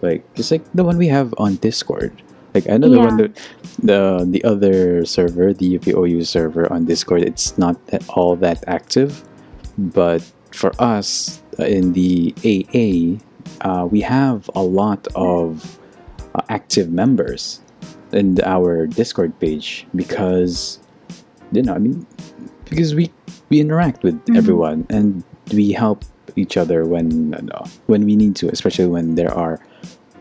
like it's like the one we have on Discord. Like I know the one that the the other server, the UPOU server on Discord, it's not all that active, but for us uh, in the AA, uh, we have a lot of uh, active members in our Discord page because you know I mean because we we interact with Mhm. everyone and we help each other when uh, when we need to, especially when there are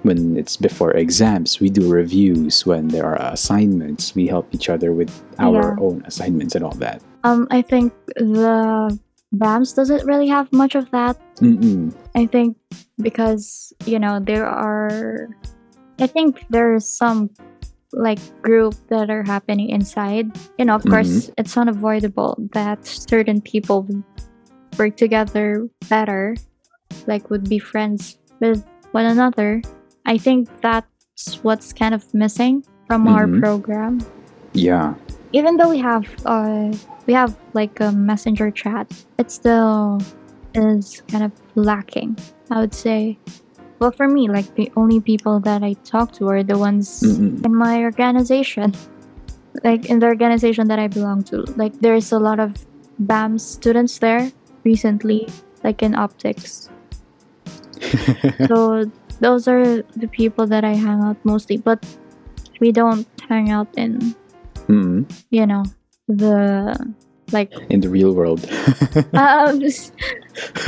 when it's before exams we do reviews when there are assignments we help each other with our Yeah. own assignments and all that um i think the bams doesn't really have much of that Mm-mm. I think because you know there are I think there's some like group that are happening inside. You know, of course it's unavoidable that certain people work together better, like would be friends with one another. I think that's what's kind of missing from our Mhm. program. yeah Even though we have uh we have like a messenger chat, it still is kind of lacking, I would say. Well, for me, like the only people that I talk to are the ones Mm-mm. in my organization, like in the organization that I belong to. Like, there's a lot of BAM students there recently, like in optics. So, those are the people that I hang out mostly, but we don't hang out in, Mm-mm. you know, the like in the real world um,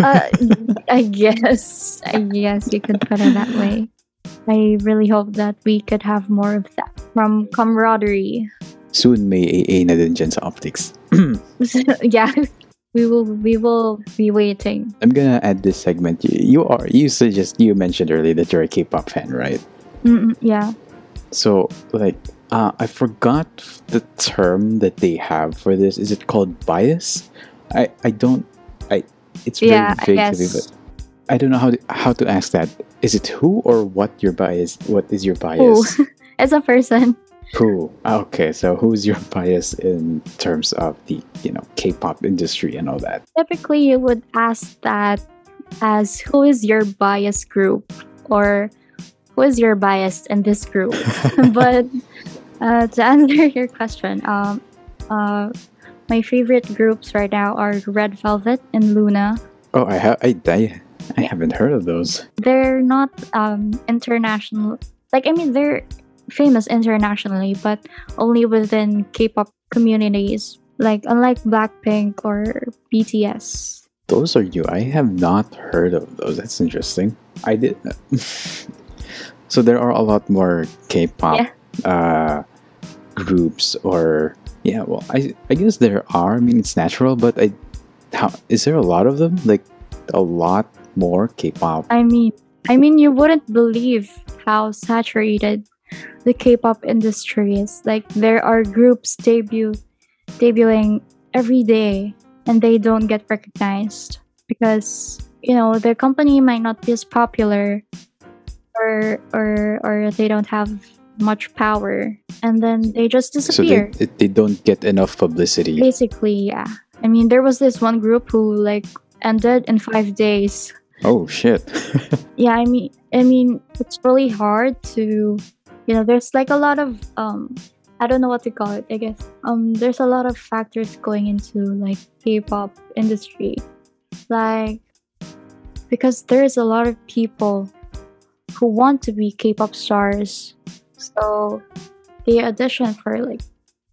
uh, I guess, I guess you could put it that way. I really hope that we could have more of that from camaraderie. soon may AA na din dyan sa optics yeah, we will, we will be waiting. I'm gonna add this segment. You, you are you suggest you mentioned earlier that you're a K-pop fan, right? Mm-mm, yeah, So like uh, I forgot the term that they have for this. Is it called bias? I I don't I it's very Yeah, I vague to me, but I don't know how to, how to ask that. Is it who or what your bias? What is your bias? who? As a person, Who? Okay, so who's your bias in terms of the you know K-pop industry and all that? typically you would ask that as who is your bias group or who is your bias in this group. but uh, to answer your question, um, uh, my favorite groups right now are Red Velvet and Loona. Oh, I have I, I I haven't heard of those. They're not um, international. Like I mean, they're famous internationally, but only within K-pop communities. Like unlike Blackpink or BTS. Those are you. I have not heard of those. That's interesting. I did. so there are a lot more K-pop Yeah. uh, groups, or yeah. Well, I I guess there are. I mean, it's natural, but I how is there a lot of them? Like a lot more K-pop. I mean, I mean, you wouldn't believe how saturated the K-pop industry is. Like, there are groups debut debuting every day, and they don't get recognized because you know their company might not be as popular, or or or they don't have much power, and then they just disappear. So they they don't get enough publicity. Basically, yeah. I mean, there was this one group who like ended in five days. Oh shit. yeah i mean i mean it's really hard to you know there's like a lot of um I don't know what to call it. I guess um, there's a lot of factors going into like K-pop industry, like because there's a lot of people who want to be K-pop stars, so they audition for like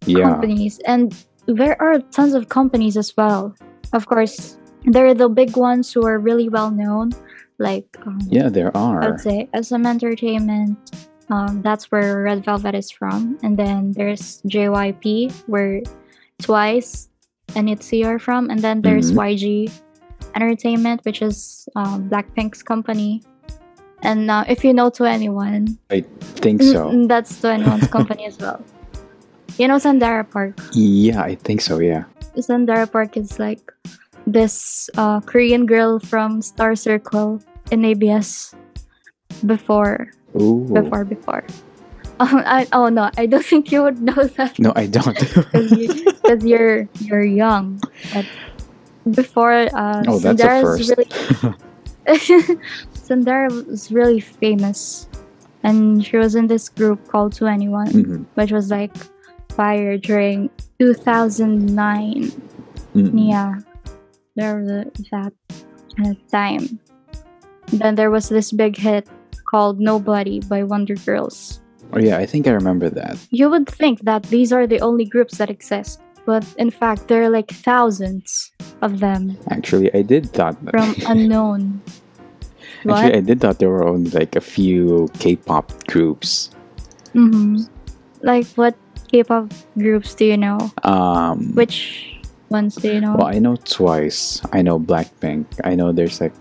Yeah. companies, and there are tons of companies as well. Of course, there are the big ones who are really well known, like um, Yeah, there are. I'd say SM Entertainment. Um, that's where Red Velvet is from, and then there's JYP, where Twice and ITZY are from, and then there's Mhm. YG Entertainment, which is um, Blackpink's company. And uh, if you know 2NE1, i think so. mm, that's 2NE1's company as well. You know Sandara Park. Yeah, I think so. Yeah. Sandara Park is like this uh, Korean girl from Star Circle in ABS before Ooh. before before. Oh, I, oh no, I don't think you would know that No, I don't. because you, cause you're you're young. But before, uh, oh, Sandara's first. really Sandara was really famous, and she was in this group called 2NE1, Mhm, which was like fire during 2009. mhm. Yeah, there was a, that kind of time. Then there was this big hit called Nobody by Wonder Girls. Oh yeah, I think I remember that. You would think that these are the only groups that exist, but in fact, there are like thousands of them Actually, I did thought. from unknown. Actually, I did thought there were only like a few K-pop groups. hmm Like, what K-pop groups do you know? Um, Which ones do you know? well, I know Twice. I know Blackpink. I know there's like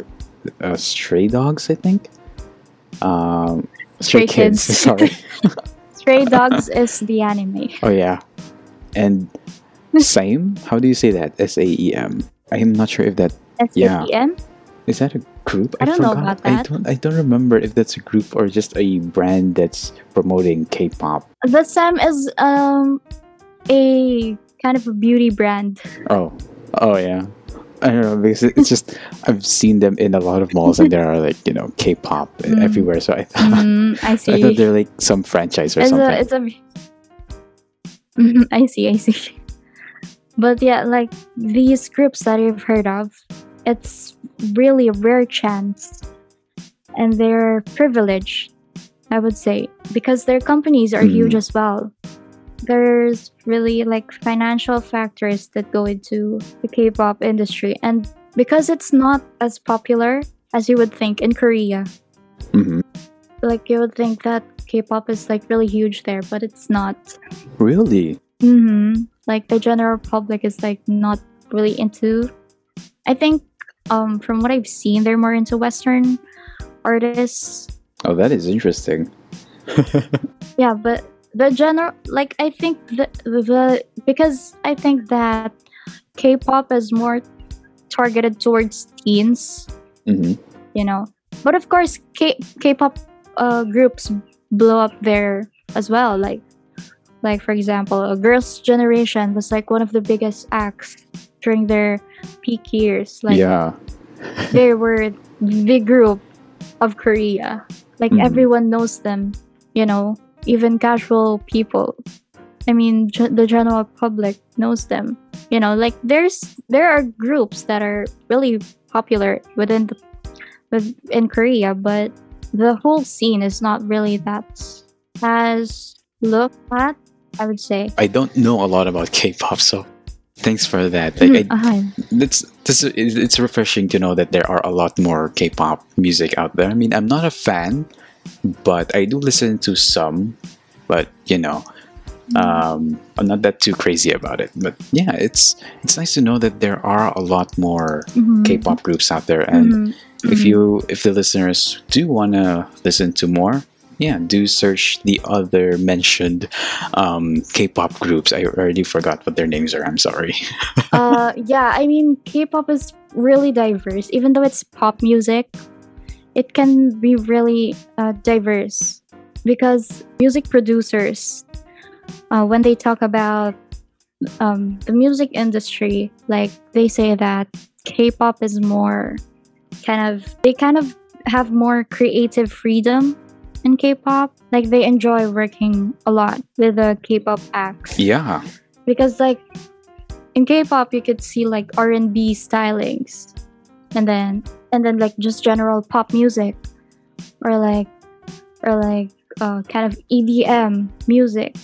uh, Stray Dogs. I think. Um, Stray, Stray Kids. Kids. Sorry. Stray Dogs is the anime. Oh yeah, and same. How do you say that? S A E M. I am not sure if that Yeah. S-A-E-M? is that a group. I don't know forgot. about I don't. I don't remember if that's a group or just a brand that's promoting K-pop. The Saem is um a kind of a beauty brand. Oh, oh yeah. I don't know because it's just I've seen them in a lot of malls and there are like you know K-pop Mm. everywhere. So I thought Mm, I I thought they're like some franchise or it's something. a it's a I see, I see. But yeah, like these groups that you've heard of, it's really a rare chance and they're privileged, I would say, because their companies are huge Mhm. as well. There's really like financial factors that go into the K pop industry, and because it's not as popular as you would think in Korea, Mhm. like you would think that K-pop is like really huge there, but it's not. Really? Mm-hmm. Like the general public is like not really into. I think um from what I've seen, they're more into Western artists. Oh, that is interesting. Yeah, but the general like I think the the because I think that K-pop is more targeted towards teens. hmm you know. But of course, K K-pop uh, groups blow up there as well. Like, like for example, a Girls' Generation was like one of the biggest acts during their peak years. Like, yeah. they were the group of Korea. Like Mhm. everyone knows them. You know, even casual people. I mean, ge- the general public knows them. You know, like there's there are groups that are really popular within the with in Korea, but the whole scene is not really that as looked at. I would say. I don't know a lot about K-pop, so thanks for that. Like, I, Uh-huh. it's this it's refreshing to know that there are a lot more K-pop music out there. I mean, I'm not a fan, but I do listen to some. But you know, um, I'm not that too crazy about it. But yeah, it's it's nice to know that there are a lot more Mhm. K-pop groups out there, and Mhm. if Mhm. you if the listeners do want to listen to more yeah do search the other mentioned um, k-pop groups. I already forgot what their names are. I'm sorry. Uh yeah i mean k-pop is really diverse. Even though it's pop music it can be really uh, diverse because music producers uh, when they talk about um, the music industry like they say that k-pop is more kind of they kind of have more creative freedom in K-pop. Like they enjoy working a lot with the K-pop acts Yeah. because like in K-pop you could see like R&B stylings and then and then like just general pop music or like or like uh, kind of EDM music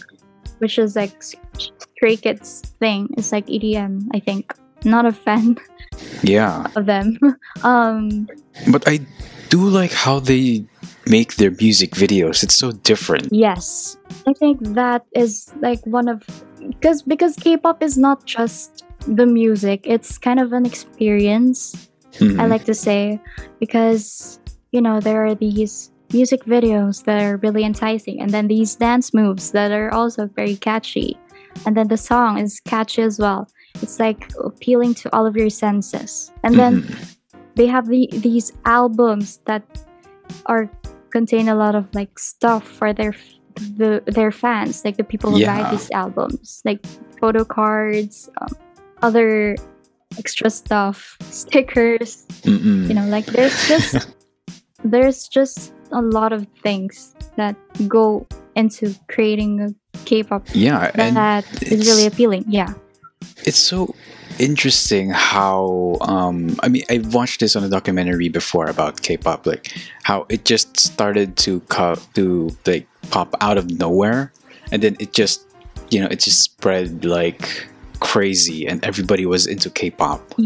which is like Stray Kids thing it's like EDM I think not a fan Yeah. of them um But I do like how they make their music videos. It's so different. yes I think that is like one of because because K-pop is not just the music it's kind of an experience Mhm. I like to say because you know there are these music videos that are really enticing and then these dance moves that are also very catchy and then the song is catchy as well it's like appealing to all of your senses and then Mhm. they have the, these albums that are contain a lot of like stuff for their the their fans like the people who buy these albums like photo cards um, other extra stuff stickers Mm-mm. you know like there's just there's just a lot of things that go into creating a k-pop yeah, and that is really appealing yeah it's so interesting how um i mean i've watched this on a documentary before about k-pop like how it just started to co- to like pop out of nowhere and then it just you know it just spread like crazy and everybody was into k-pop. I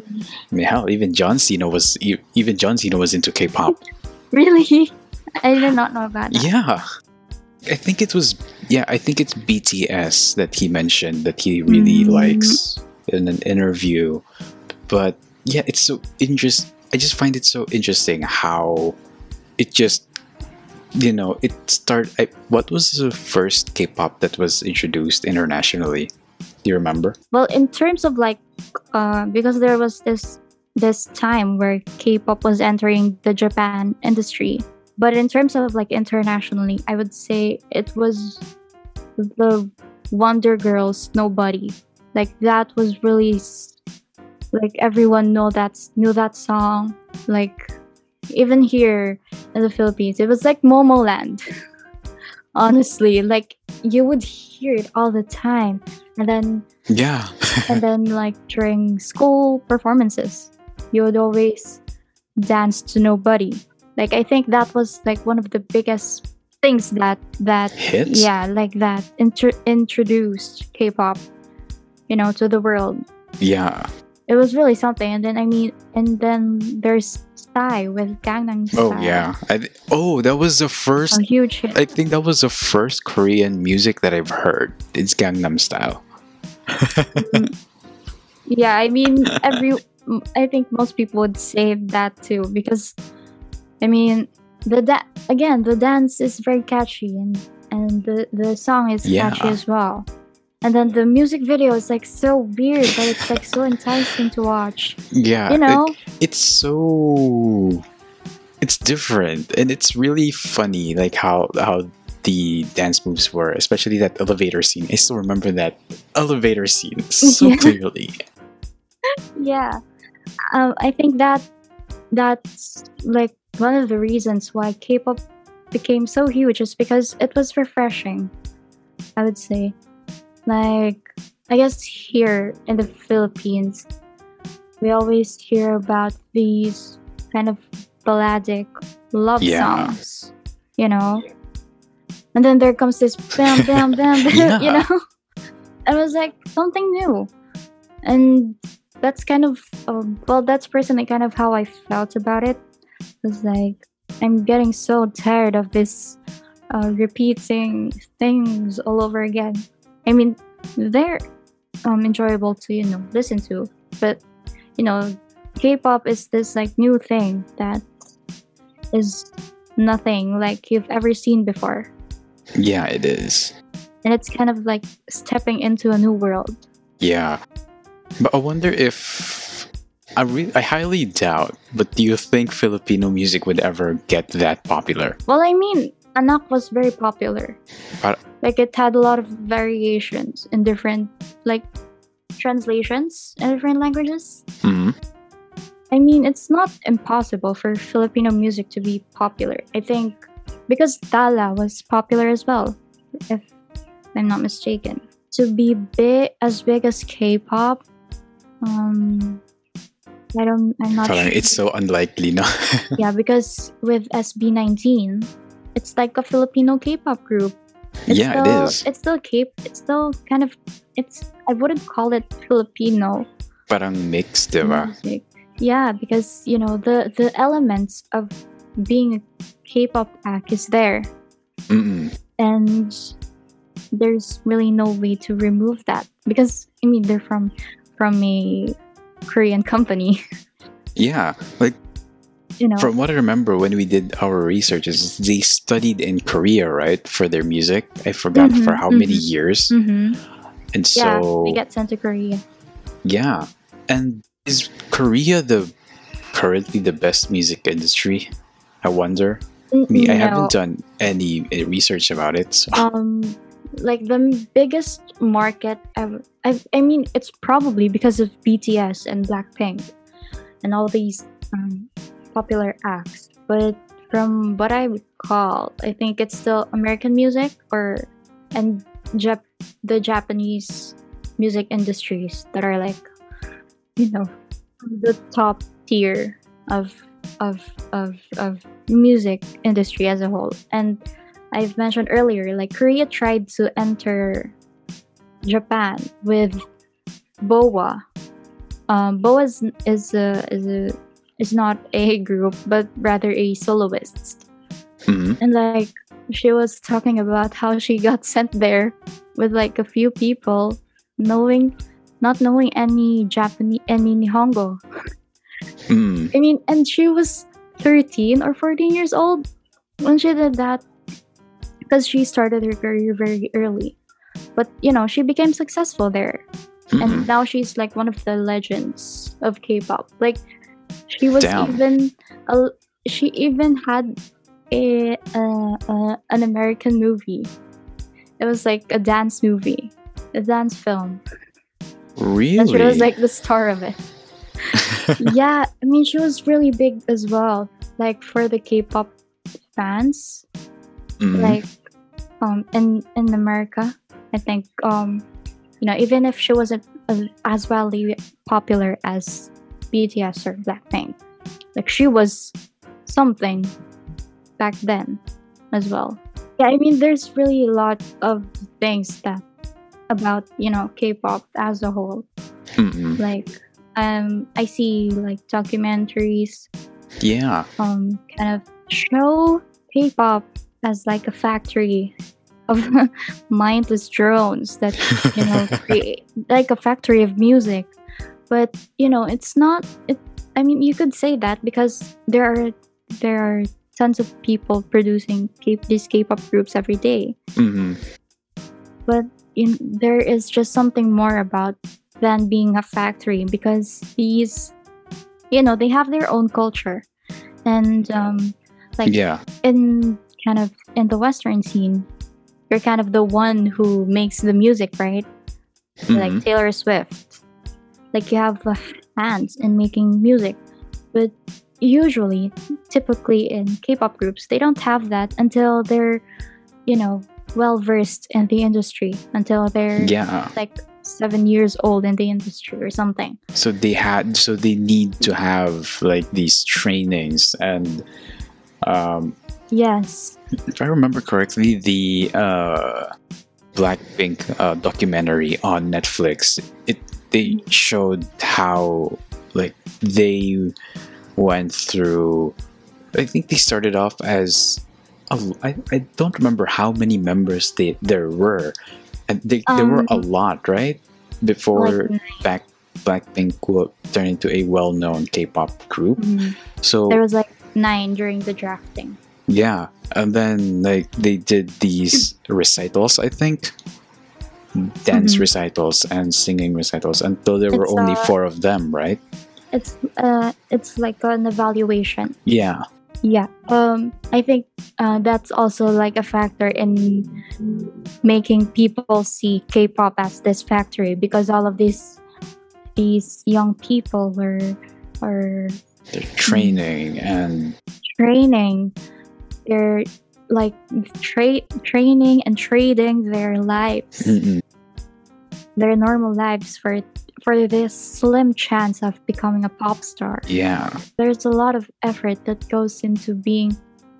mean hell even john cena was even john cena was into k-pop. Really? I did not know about that. Yeah. I think it was yeah i think it's bts that he mentioned that he really Mm. likes in an interview. But yeah it's so interest i just find it so interesting how it just you know it start I, what was the first k-pop that was introduced internationally? Do you remember? Well in terms of like uh because there was this this time where k-pop was entering the japan industry. But in terms of like internationally i would say it was the wonder girls nobody like that was really s- like everyone know that knew that song. Like even here in the philippines it was like momoland honestly like you would hear it all the time. And then yeah. and then like during school performances you would always dance to nobody. Like i think that was like one of the biggest things that that hits? yeah like that inter- introduced k-pop you know to the world yeah it was really something and then i mean and then there's Psy with gangnam oh, Style. oh yeah I, oh that was the first a huge hit I think that was the first Korean music that I've heard. It's Gangnam Style. Mm. yeah i mean every I think most people would say that too because i mean the da- again the dance is very catchy and and the the song is Yeah. catchy as well and then the music video is like so weird but it's like so enticing to watch Yeah, you know it- it's so it's different and it's really funny like how how the dance moves were, especially that elevator scene. I still remember that elevator scene so Yeah. clearly. yeah um, i think that that's like one of the reasons why k-pop became so huge is because it was refreshing i would say like i guess here in the philippines we always hear about these kind of balladic love Yeah. songs you know? And then there comes this bam bam bam, bam Yeah. you know? It was like something new. And that's kind of um, well that's personally kind of how i felt about it. It was like i'm getting so tired of this uh, repeating things all over again i mean they're um, enjoyable to you know listen to but you know k-pop is this like new thing that is nothing like you've ever seen before Yeah, it is. and it's kind of like stepping into a new world Yeah. But I wonder if I re- I highly doubt, but do you think Filipino music would ever get that popular? Well, I mean, Anak was very popular. But- like it had a lot of variations in different like translations in different languages. hmm I mean, it's not impossible for Filipino music to be popular. I think because Tala was popular as well, if I'm not mistaken. To be big as big as K-pop, um, I don't. I'm not. Parang sure. it's so unlikely, no? yeah, because with SB19, it's like a Filipino K-pop group. It's yeah, still, it is. It's still K. It's still kind of. It's. I wouldn't call it Filipino Parang mix, diba? music. Yeah, because you know the the elements of being a K-pop act is there, Mm-mm. and there's really no way to remove that because I mean they're from from a Korean company, Yeah, like you know. from what I remember when we did our researches, they studied in Korea, right, for their music. I forgot for Mhm, how many mhm. years. hmm And Yeah, so, they get sent to Korea. yeah. And is Korea the currently the best music industry? I wonder. I mean, I No. haven't done any uh, research about it. So. um like the biggest market ever I, I mean it's probably because of bts and blackpink and all these um, popular acts but from what i recall i think it's still american music or and Jap- the japanese music industries that are like you know the top tier of of of of music industry as a whole and I've mentioned earlier, like Korea tried to enter Japan with BoA. Um, BoA is, is a is a is not a group, but rather a soloist. Mhm. And like she was talking about how she got sent there with like a few people, knowing not knowing any Japanese any Nihongo. Mm. I mean, and she was 13 or 14 years old when she did that because she started her career very early. But you know, she became successful there, Mm-mm. and now she's like one of the legends of K-pop. Like, she was Damn. even a, she even had a, uh, uh, an American movie. It was like a dance movie, a dance film. Really? And she was like the star of it. yeah, I mean, she was really big as well. Like for the K-pop fans, Mhm. like um in in America, I think um you know even if she wasn't as, as widely popular as BTS or Blackpink, like she was something back then as well. Yeah, I mean, there's really a lot of things that about you know K-pop as a whole Mm-mm. like um i see like documentaries yeah. um kind of show k-pop as like a factory of mindless drones that you know create like a factory of music but you know it's not it i mean you could say that because there are there are tons of people producing K- these k-pop groups every day. Hmm but in, there is just something more about than being a factory because these you know they have their own culture. And um like Yeah. in kind of in the western scene you're kind of the one who makes the music right? Like Mhm. taylor swift like you have uh, hands in making music but usually typically in k-pop groups they don't have that until they're you know well versed in the industry until they're Yeah. like seven years old in the industry or something So they had. So they need to have like these trainings and. Um, yes if I remember correctly, the uh, Blackpink uh, documentary on Netflix, it they showed how like they went through. I think they started off as a, I, I don't remember how many members they there were, and they, there were a Um, lot, right? Before like Black Blackpink turned into a well-known K-pop group. mhm. So there was like nine during the drafting yeah, and then like they did these recitals, I think, dance Mhm. recitals and singing recitals until there were It's, only uh, four of them, right? it's uh it's like an evaluation Yeah, Yeah, um, I think uh, that's also like a factor in making people see K-pop as this factory because all of these these young people were are they're training and training. They're like tra- training and trading their lives, Mm-mm. their normal lives for for this slim chance of becoming a pop star. Yeah. There's a lot of effort that goes into being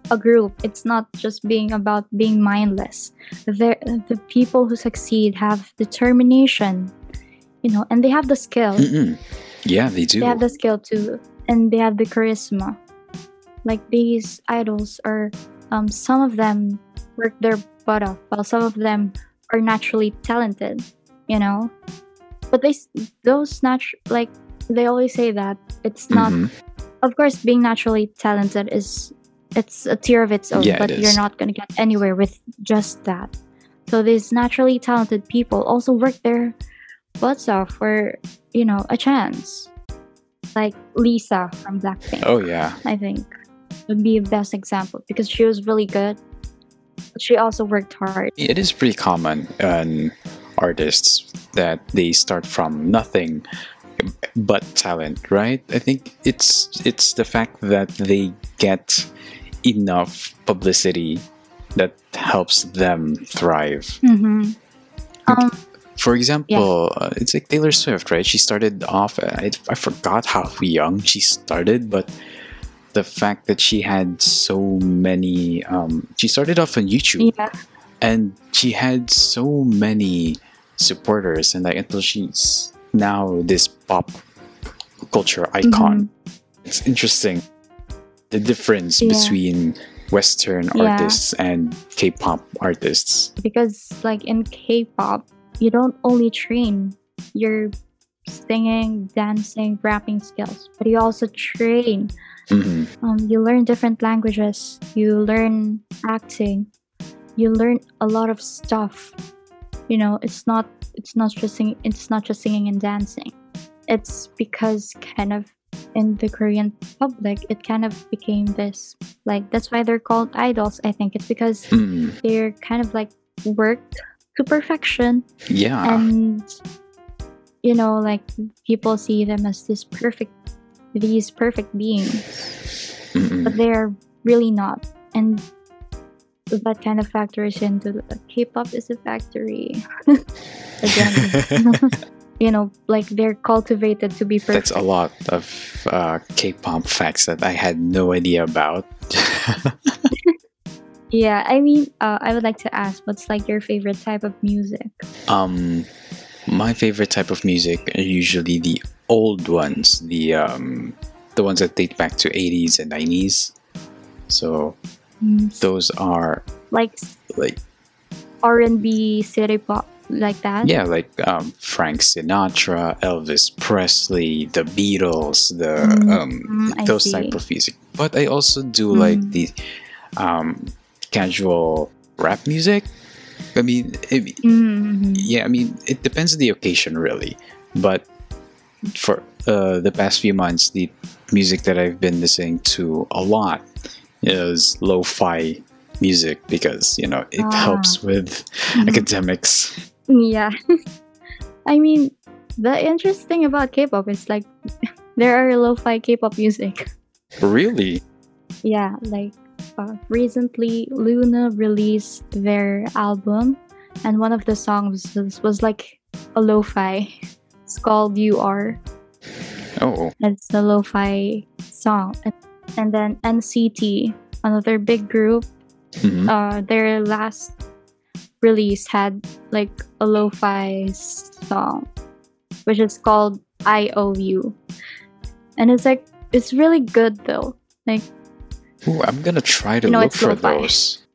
a group. It's not just being about being mindless. There, the people who succeed have determination, you know, and they have the skill. Mm-mm. Yeah, they do. They have the skill too, and they have the charisma. Like these idols are, um, some of them work their butt off, while some of them are naturally talented. You know, but they those natural like they always say that it's not. Mhm. Of course, being naturally talented is it's a tier of its own, Yeah, but is. you're not gonna get anywhere with just that. So these naturally talented people also work their butts off for you know a chance. Like Lisa from Blackpink, Oh yeah. I think would be a best example because she was really good, but she also worked hard. It is pretty common in artists that they start from nothing but talent, right? I think it's it's the fact that they get enough publicity that helps them thrive. Mm-hmm. Um, For example, uh, it's like Taylor Swift, right? She started off, I, I forgot how young she started, but the fact that she had so many, um, she started off on YouTube yeah, and she had so many supporters, and like until she's now this pop culture icon. It's interesting the difference Yeah. between Western Yeah. artists and K-pop artists. because like in K-pop, you don't only train your singing, dancing, rapping skills, but you also train. Mhm. Um, you learn different languages. You learn acting. You learn a lot of stuff. You know, it's not it's not just singing. It's not just singing and dancing. It's because kind of in the Korean public, it kind of became this like that's why they're called idols. I think it's because Mm, they're kind of like worked to perfection yeah. and you know like people see them as this perfect these perfect beings. Mm-mm. but they're really not. And that kind of factors into the k-pop is a factory. Again you know like they're cultivated to be perfect. That's a lot of uh, K-pop facts that I had no idea about. yeah i mean uh, i would like to ask what's like your favorite type of music? Um, my favorite type of music are usually the old ones, the um, the ones that date back to 80s and 90s. So Mm, those are like like r&b city pop like that yeah, like um, Frank Sinatra, Elvis Presley, the Beatles, the Mm, um, mm, those see. type of music. But I also do like Mm. the um, casual rap music. I mean, it, Mhm. yeah, I mean, it depends on the occasion, really. But for uh, the past few months, the music that I've been listening to a lot is lo-fi music because you know it Ah. helps with Mhm. academics. Yeah. I mean, the interesting about K-pop is like there are lo-fi K-pop music. Really? Yeah, like uh, recently Loona released their album and one of the songs was, was like a lo-fi. It's called You Are. Oh, It's the lo-fi song. And then NCT, another big group, mhm. uh, their last release had like a lo-fi song which is called i owe you and it's like it's really good though like Ooh, I'm gonna try to You know, look for lo-fi. those.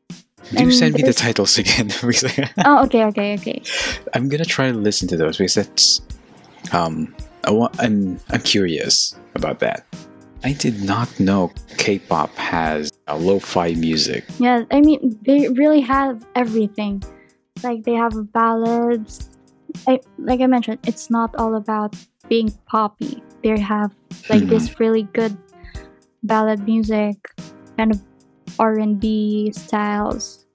Do And send me the titles again? oh okay okay okay I'm gonna try to listen to those because that's um I wa- I'm I'm curious about that. I did not know K-pop has a lo-fi music. yeah i mean they really have everything like they have ballads I, like i mentioned it's not all about being poppy they have like Mhm. this really good ballad music kind of r&b styles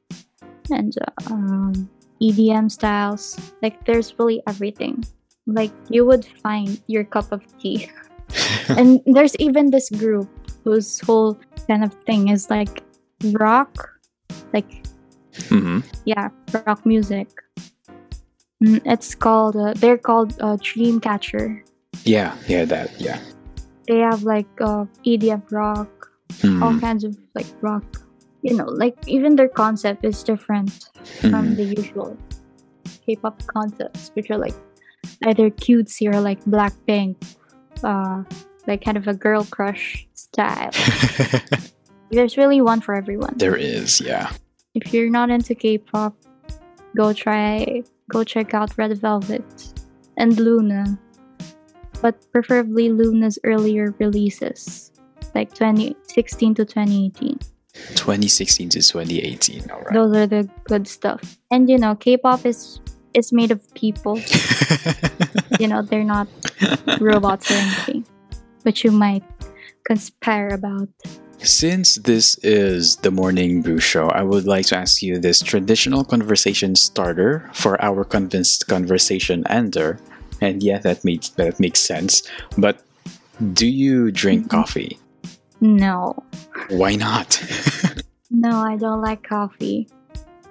and uh, um, edm styles like there's really everything like you would find your cup of tea and there's even this group whose whole kind of thing is like rock like hmm yeah, rock music. Mm, it's called. Uh, they're called uh, Dreamcatcher. Yeah, yeah, that, yeah. They have like uh, EDM rock, all Mhm, kinds of like rock. You know, like even their concept is different from mhm. the usual K-pop concepts, which are like either cutesy or like Blackpink, uh, like kind of a girl crush style. There's really one for everyone. there is, yeah. If you're not into K-pop, go try, go check out Red Velvet and Loona, but preferably Loona's earlier releases, like 2016 to 2018. 2016 to 2018, all right. Those are the good stuff. And you know, K-pop is is made of people. you know, they're not robots or anything, but you might conspire about. Since this is the Morning Brew Show, I would like to ask you this traditional conversation starter for our convinced conversation ender. And yeah, that makes that makes sense. But do you drink Mhm. coffee? No, Why not? no, I don't like coffee.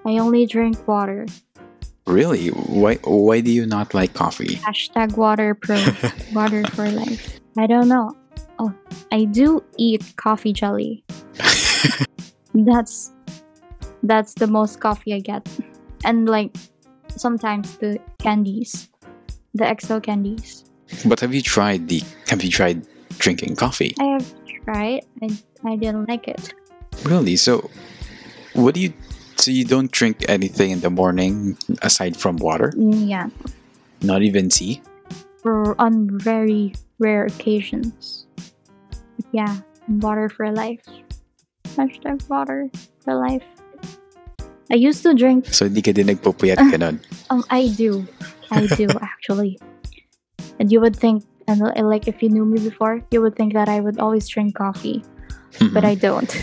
I only drink water. Really? Why why do you not like coffee? Hashtag water pro. water for life. I don't know. Oh, I do eat coffee jelly. That's that's the most coffee I get. And like sometimes the candies. The XO candies. but have you tried the have you tried drinking coffee? I have tried and I didn't like it. Really? So what do you so you don't drink anything in the morning aside from water? Yeah. Not even tea? For on very rare occasions. But yeah. And water for life. Hashtag water for life. I used to drink So hindi ka din nagpupuyat ganun? Um, I do. I do actually. And you would think, and uh, like if you knew me before, you would think that I would always drink coffee, but I don't.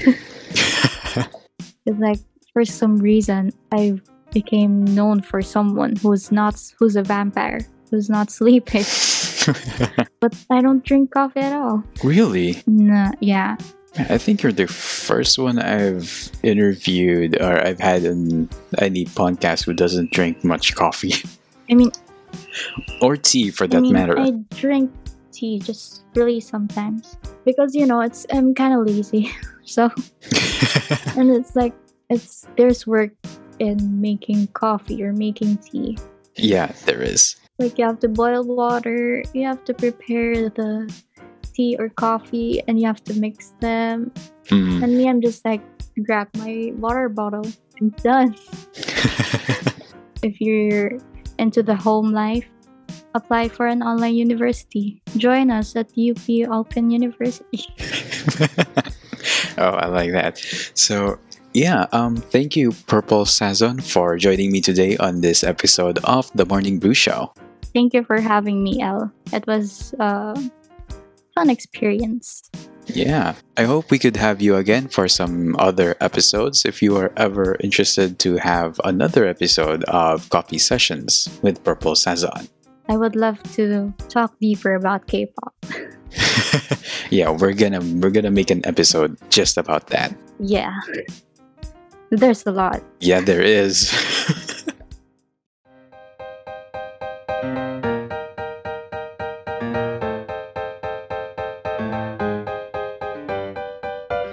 it's like for some reason I became known for someone who's not who's a vampire, who's not sleeping. But I don't drink coffee at all. really? Nah, yeah. I think you're the first one I've interviewed or I've had in any podcast who doesn't drink much coffee I mean, or tea for I that mean, matter. I drink tea just really sometimes because you know it's I'm kind of lazy, so and it's like it's there's work in making coffee or making tea yeah, there is. like you have to boil water you have to prepare the tea or coffee and you have to mix them Mm. and me i'm just like grab my water bottle and done if you're into the home life apply for an online university join us at up open university oh, I like that. So, yeah, um, thank you, Purple Sazon, for joining me today on this episode of the Morning Brew Show. thank you for having me el it was a fun experience Yeah, I hope we could have you again for some other episodes if you are ever interested to have another episode of Coffee Sessions with Purple Sazon. I would love to talk deeper about K-pop. yeah, we're gonna we're gonna make an episode just about that. Yeah. There's a lot. Yeah, there is.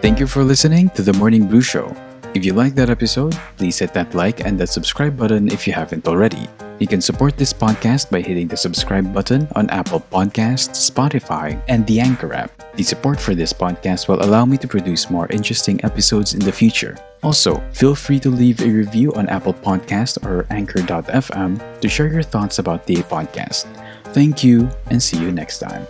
Thank you for listening to the Morning Brew Show. If you like that episode, please hit that like and that subscribe button if you haven't already. You can support this podcast by hitting the subscribe button on Apple Podcasts, Spotify, and the Anchor app. The support for this podcast will allow me to produce more interesting episodes in the future. Also, feel free to leave a review on Apple Podcast or Anchor.fm to share your thoughts about the podcast. Thank you and see you next time.